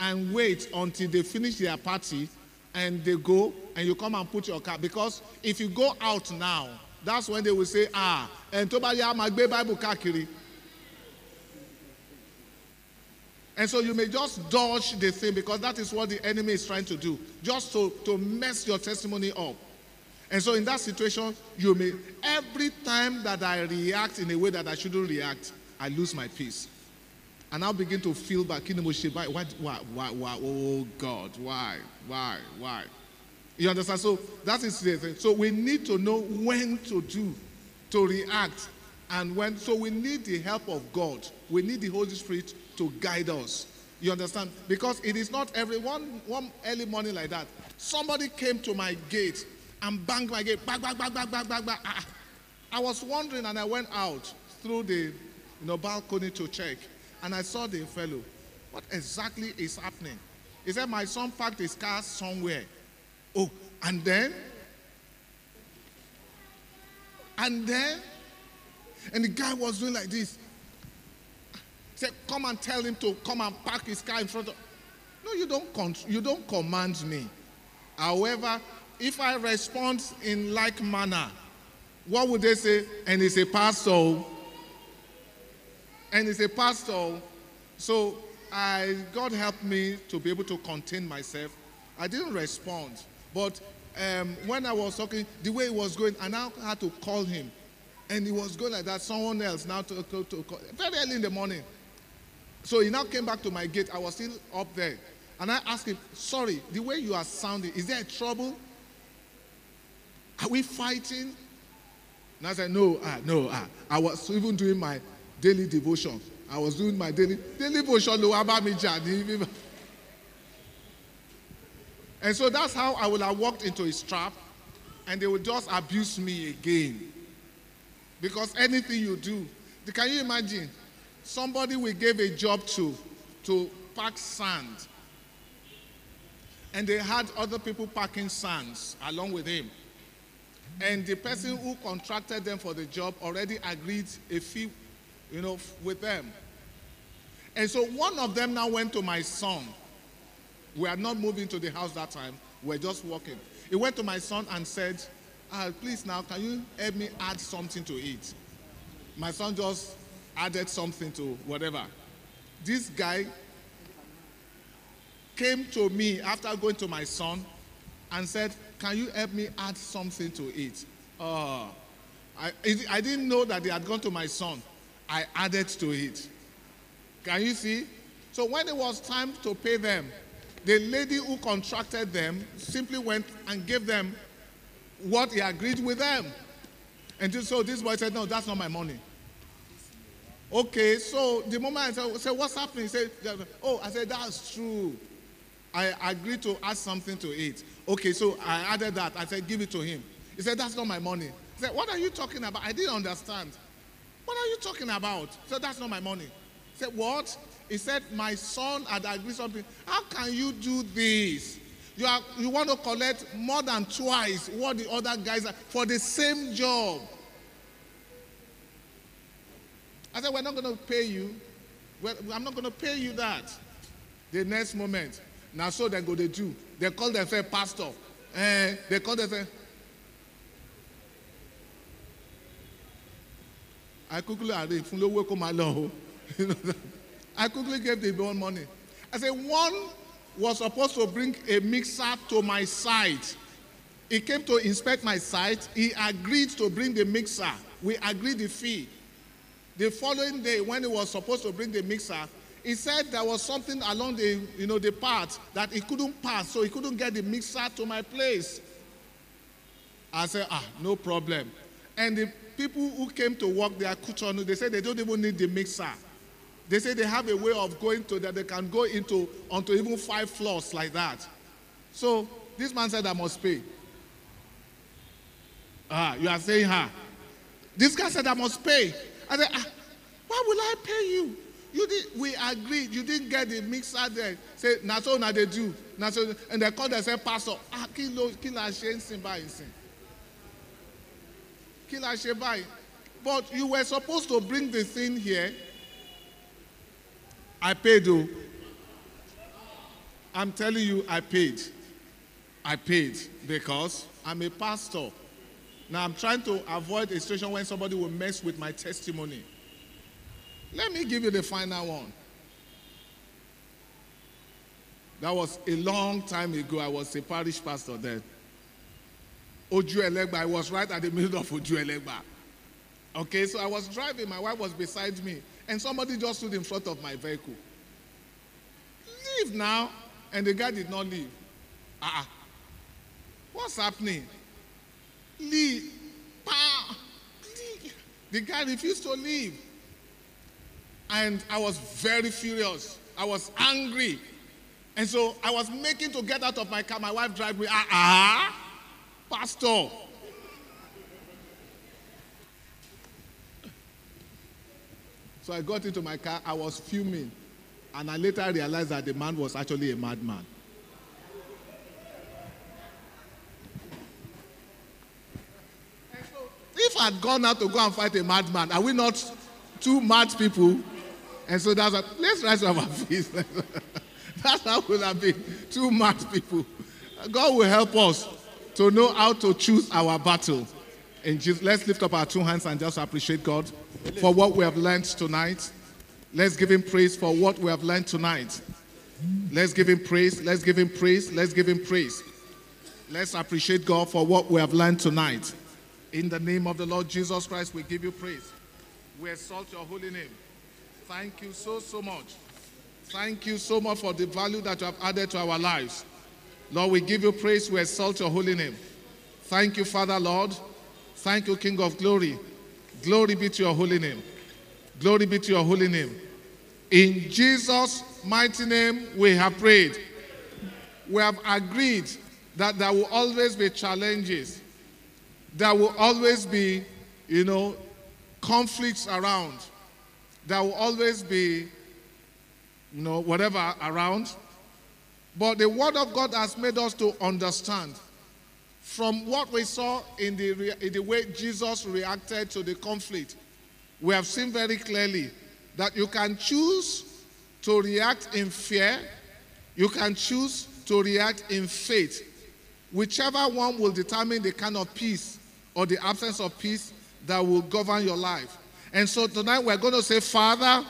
and wait until they finish their party and they go and you come and put your car. Because if you go out now, that's when they will say, ah, and tó bá Bible káàkiri. And so you may just dodge the thing because that is what the enemy is trying to do, just to, to mess your testimony up. And so in that situation, you may, every time that I react in a way that I shouldn't react, I lose my peace. And I'll begin to feel back. Why, why, why, why, oh God, why, why, why? You understand? So that is the thing. So we need to know when to do, to react, and when. So we need the help of God. We need the Holy Spirit to guide us. You understand? Because it is not every one, one early morning like that. Somebody came to my gate and banged my gate. Bang, bang, bang, bang, bang, bang, bang. Ah. I was wondering and I went out through the you know, balcony to check. And I saw the fellow. What exactly is happening? He said, My son parked his car somewhere. Oh, and then? And then? And the guy was doing like this. Said, Come and tell him to come and park his car in front of. No, you don't, con- you don't command me. However, if I respond in like manner, what would they say? And it's a pastor and he's a pastor. So I, God helped me to be able to contain myself. I didn't respond. But um, when I was talking, the way he was going, I now had to call him. And he was going like that. Someone else now to, to, to call, very early in the morning. So he now came back to my gate. I was still up there. And I asked him, sorry, the way you are sounding, is there trouble? Are we fighting? And I said, no, ah, no, ah. I was even doing my daily devotion. I was doing my daily daily devotion. And so that's how I would have walked into his trap, and they would just abuse me again. Because anything you do, can you imagine? Somebody we gave a job to to pack sand, and they had other people packing sands along with him. And the person who contracted them for the job already agreed a fee you know, with them. And so one of them now went to my son. We are not moving to the house that time. We are just walking. He went to my son and said, ah, please now, can you help me add something to it? My son just added something to whatever. This guy came to me after going to my son and said, can you help me add something to it? Uh, I, I didn't know that they had gone to my son. I added to it. Can you see? So when it was time to pay them, the lady who contracted them simply went and gave them what he agreed with them. And so this boy said, No, that's not my money. Okay, so the moment I said, What's happening? He said, Oh, I said, That's true. I agreed to add something to it. Okay, so I added that. I said, Give it to him. He said, That's not my money. He said, What are you talking about? I didn't understand. What are you talking about? Said, That's not my money. He said, What? He said, My son had agreed something. How can you do this? You, are, you want to collect more than twice what the other guys are for the same job. I said, We're not going to pay you. I'm not going to pay you that. The next moment, now so they go they do. They call themselves pastor. Eh, they call themselves I quickly quickly gave the one money. I said one was supposed to bring a mixer to my site. He came to inspect my site. He agreed to bring the mixer. We agreed the fee. The following day, when he was supposed to bring the mixer, he said there was something along the, you know, the path that he couldn't pass, so he couldn't get the mixer to my place. I said, ah, no problem. And the people who came to work there, Kuchonu, they said they don't even need the mixer. They say they have a way of going to that they can go into onto even five floors like that. So this man said I must pay. Ah, you are saying her. This guy said I must pay. I said, ah, why will I pay you? You did we agreed, you didn't get the mixer there. Say, na so na they do. Na so and they call themselves pastor. Ah, by sin. Kilo shame by. But you were supposed to bring the thing here. I paid though. I'm telling you, I paid. I paid because I'm a pastor. Now I'm trying to avoid a situation when somebody will mess with my testimony. Let me give you the final one. That was a long time ago. I was a parish pastor then. Oju Elegba. I was right at the middle of Oju Elegba. Okay, so I was driving. My wife was beside me, and somebody just stood in front of my vehicle. Leave now, and the guy did not leave. Ah, uh-uh. what's happening? Leave. Pa. Leave. The guy refused to leave. And I was very furious. I was angry. And so I was making to get out of my car. My wife dragged me. Ah, ah, pastor. So I got into my car. I was fuming. And I later realized that the man was actually a madman. If I'd gone out to go and fight a madman, are we not two mad people? And so that's what, let's rise to our feet. that's how we'll have been. Two mad people. God will help us to know how to choose our battle. And just, let's lift up our two hands and just appreciate God for what we have learned tonight. Let's give him praise for what we have learned tonight. Let's give him praise. Let's give him praise. Let's give him praise. Let's appreciate God for what we have learned tonight. In the name of the Lord Jesus Christ, we give you praise. We exalt your holy name. Thank you so, so much. Thank you so much for the value that you have added to our lives. Lord, we give you praise. We exalt your holy name. Thank you, Father, Lord. Thank you, King of glory. Glory be to your holy name. Glory be to your holy name. In Jesus' mighty name, we have prayed. We have agreed that there will always be challenges. There will always be, you know, conflicts around. There will always be, you know, whatever around. But the Word of God has made us to understand from what we saw in the, in the way Jesus reacted to the conflict. We have seen very clearly that you can choose to react in fear, you can choose to react in faith. Whichever one will determine the kind of peace or the absence of peace that will govern your life. And so tonight we're going to say, Father,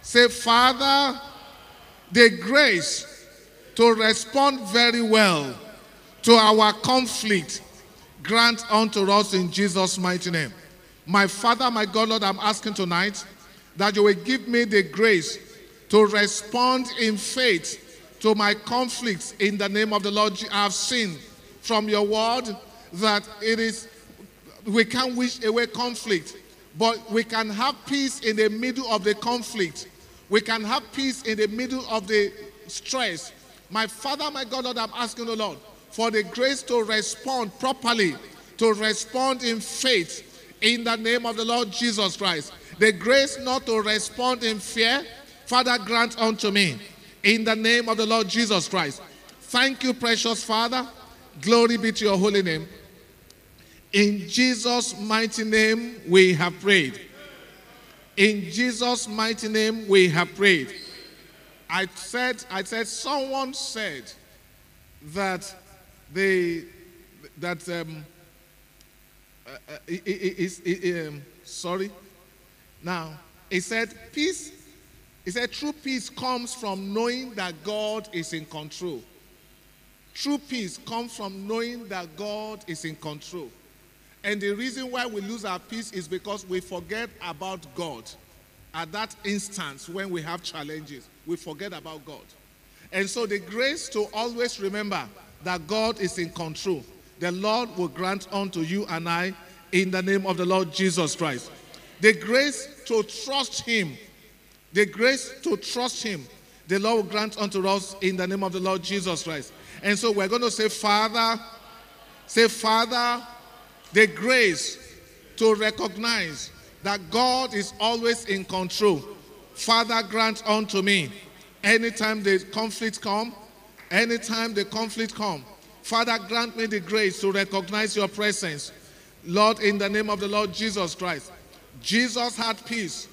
say, Father, the grace to respond very well to our conflict grant unto us in Jesus' mighty name. My Father, my God, Lord, I'm asking tonight that you will give me the grace to respond in faith to my conflicts in the name of the Lord. I have seen from your word that it is, we can't wish away conflict, but we can have peace in the middle of the conflict. We can have peace in the middle of the stress. My Father, my God, Lord, I'm asking the Lord for the grace to respond properly, to respond in faith in the name of the Lord Jesus Christ. The grace not to respond in fear, Father, grant unto me in the name of the Lord Jesus Christ. Thank you, precious Father. Glory be to your holy name. In Jesus' mighty name, we have prayed. In Jesus' mighty name, we have prayed. I said, I said, someone said that they that um, uh, uh, is, um, sorry. Now he said, peace He said, True peace comes from knowing that God is in control. True peace comes from knowing that God is in control. And the reason why we lose our peace is because we forget about God. At that instance, when we have challenges, we forget about God. And so, the grace to always remember that God is in control, the Lord will grant unto you and I in the name of the Lord Jesus Christ. The grace to trust Him, the grace to trust Him, the Lord will grant unto us in the name of the Lord Jesus Christ. And so, we're going to say, Father, say, Father, the grace to recognize that God is always in control. Father, grant unto me anytime the conflict come, anytime the conflict come. Father, grant me the grace to recognize your presence. Lord, in the name of the Lord Jesus Christ. Jesus had peace.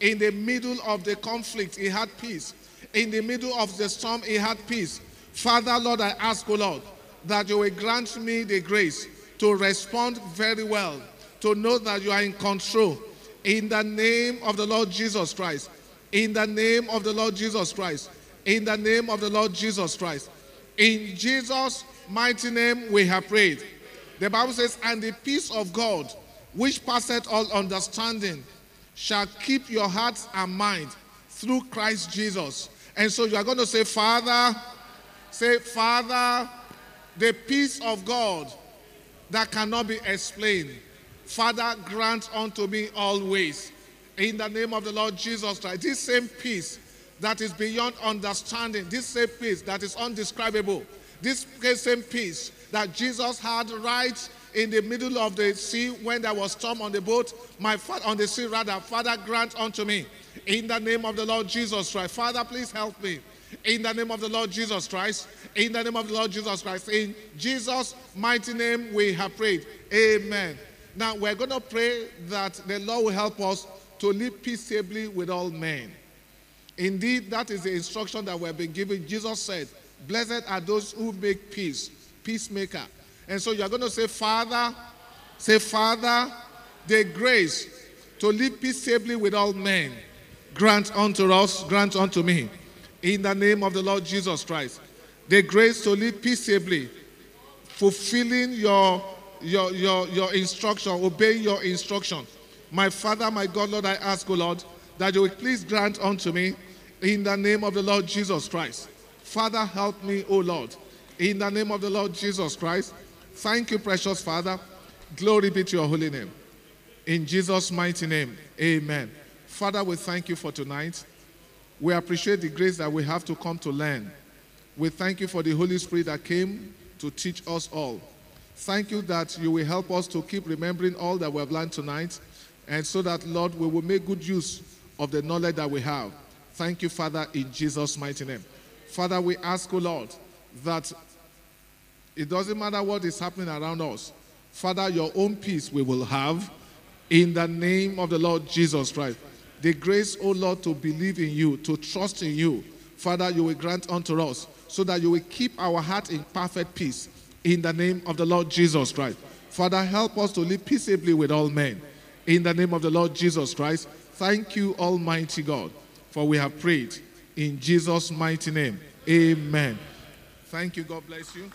In the middle of the conflict, he had peace. In the middle of the storm, he had peace. Father, Lord, I ask, O Lord, that you will grant me the grace to respond very well, to know that you are in control. In the name of the Lord Jesus Christ. In the name of the Lord Jesus Christ. In the name of the Lord Jesus Christ. In Jesus' mighty name we have prayed. The Bible says, And the peace of God, which passeth all understanding, shall keep your hearts and mind through Christ Jesus. And so you are going to say, Father, say, Father, the peace of God that cannot be explained. Father, grant unto me always. In the name of the Lord Jesus Christ. This same peace that is beyond understanding, this same peace that is undescribable, this same peace that Jesus had right in the middle of the sea when there was storm on the boat, my father on the sea rather, Father, grant unto me. In the name of the Lord Jesus Christ. Father, please help me. In the name of the Lord Jesus Christ. In the name of the Lord Jesus Christ. In Jesus' mighty name we have prayed. Amen. Now we're going to pray that the Lord will help us to live peaceably with all men. Indeed, that is the instruction that we've been given. Jesus said, Blessed are those who make peace, peacemaker. And so you're going to say, Father, say, Father, the grace to live peaceably with all men, grant unto us, grant unto me, in the name of the Lord Jesus Christ. The grace to live peaceably, fulfilling your, your, your, your instruction, obeying your instruction. My Father, my God, Lord, I ask, O Lord, that you will please grant unto me in the name of the Lord Jesus Christ. Father, help me, O Lord, in the name of the Lord Jesus Christ. Thank you, precious Father. Glory be to your holy name. In Jesus' mighty name, amen. Father, we thank you for tonight. We appreciate the grace that we have to come to learn. We thank you for the Holy Spirit that came to teach us all. Thank you that you will help us to keep remembering all that we have learned tonight, and so that, Lord, we will make good use of the knowledge that we have. Thank you, Father, in Jesus' mighty name. Father, we ask, O Lord, that it doesn't matter what is happening around us. Father, your own peace we will have in the name of the Lord Jesus Christ. The grace, O Lord, to believe in you, to trust in you. Father, you will grant unto us so that you will keep our heart in perfect peace in the name of the Lord Jesus Christ. Father, help us to live peaceably with all men in the name of the Lord Jesus Christ. Thank you, Almighty God, for we have prayed in Jesus' mighty name. Amen. Thank you. God bless you.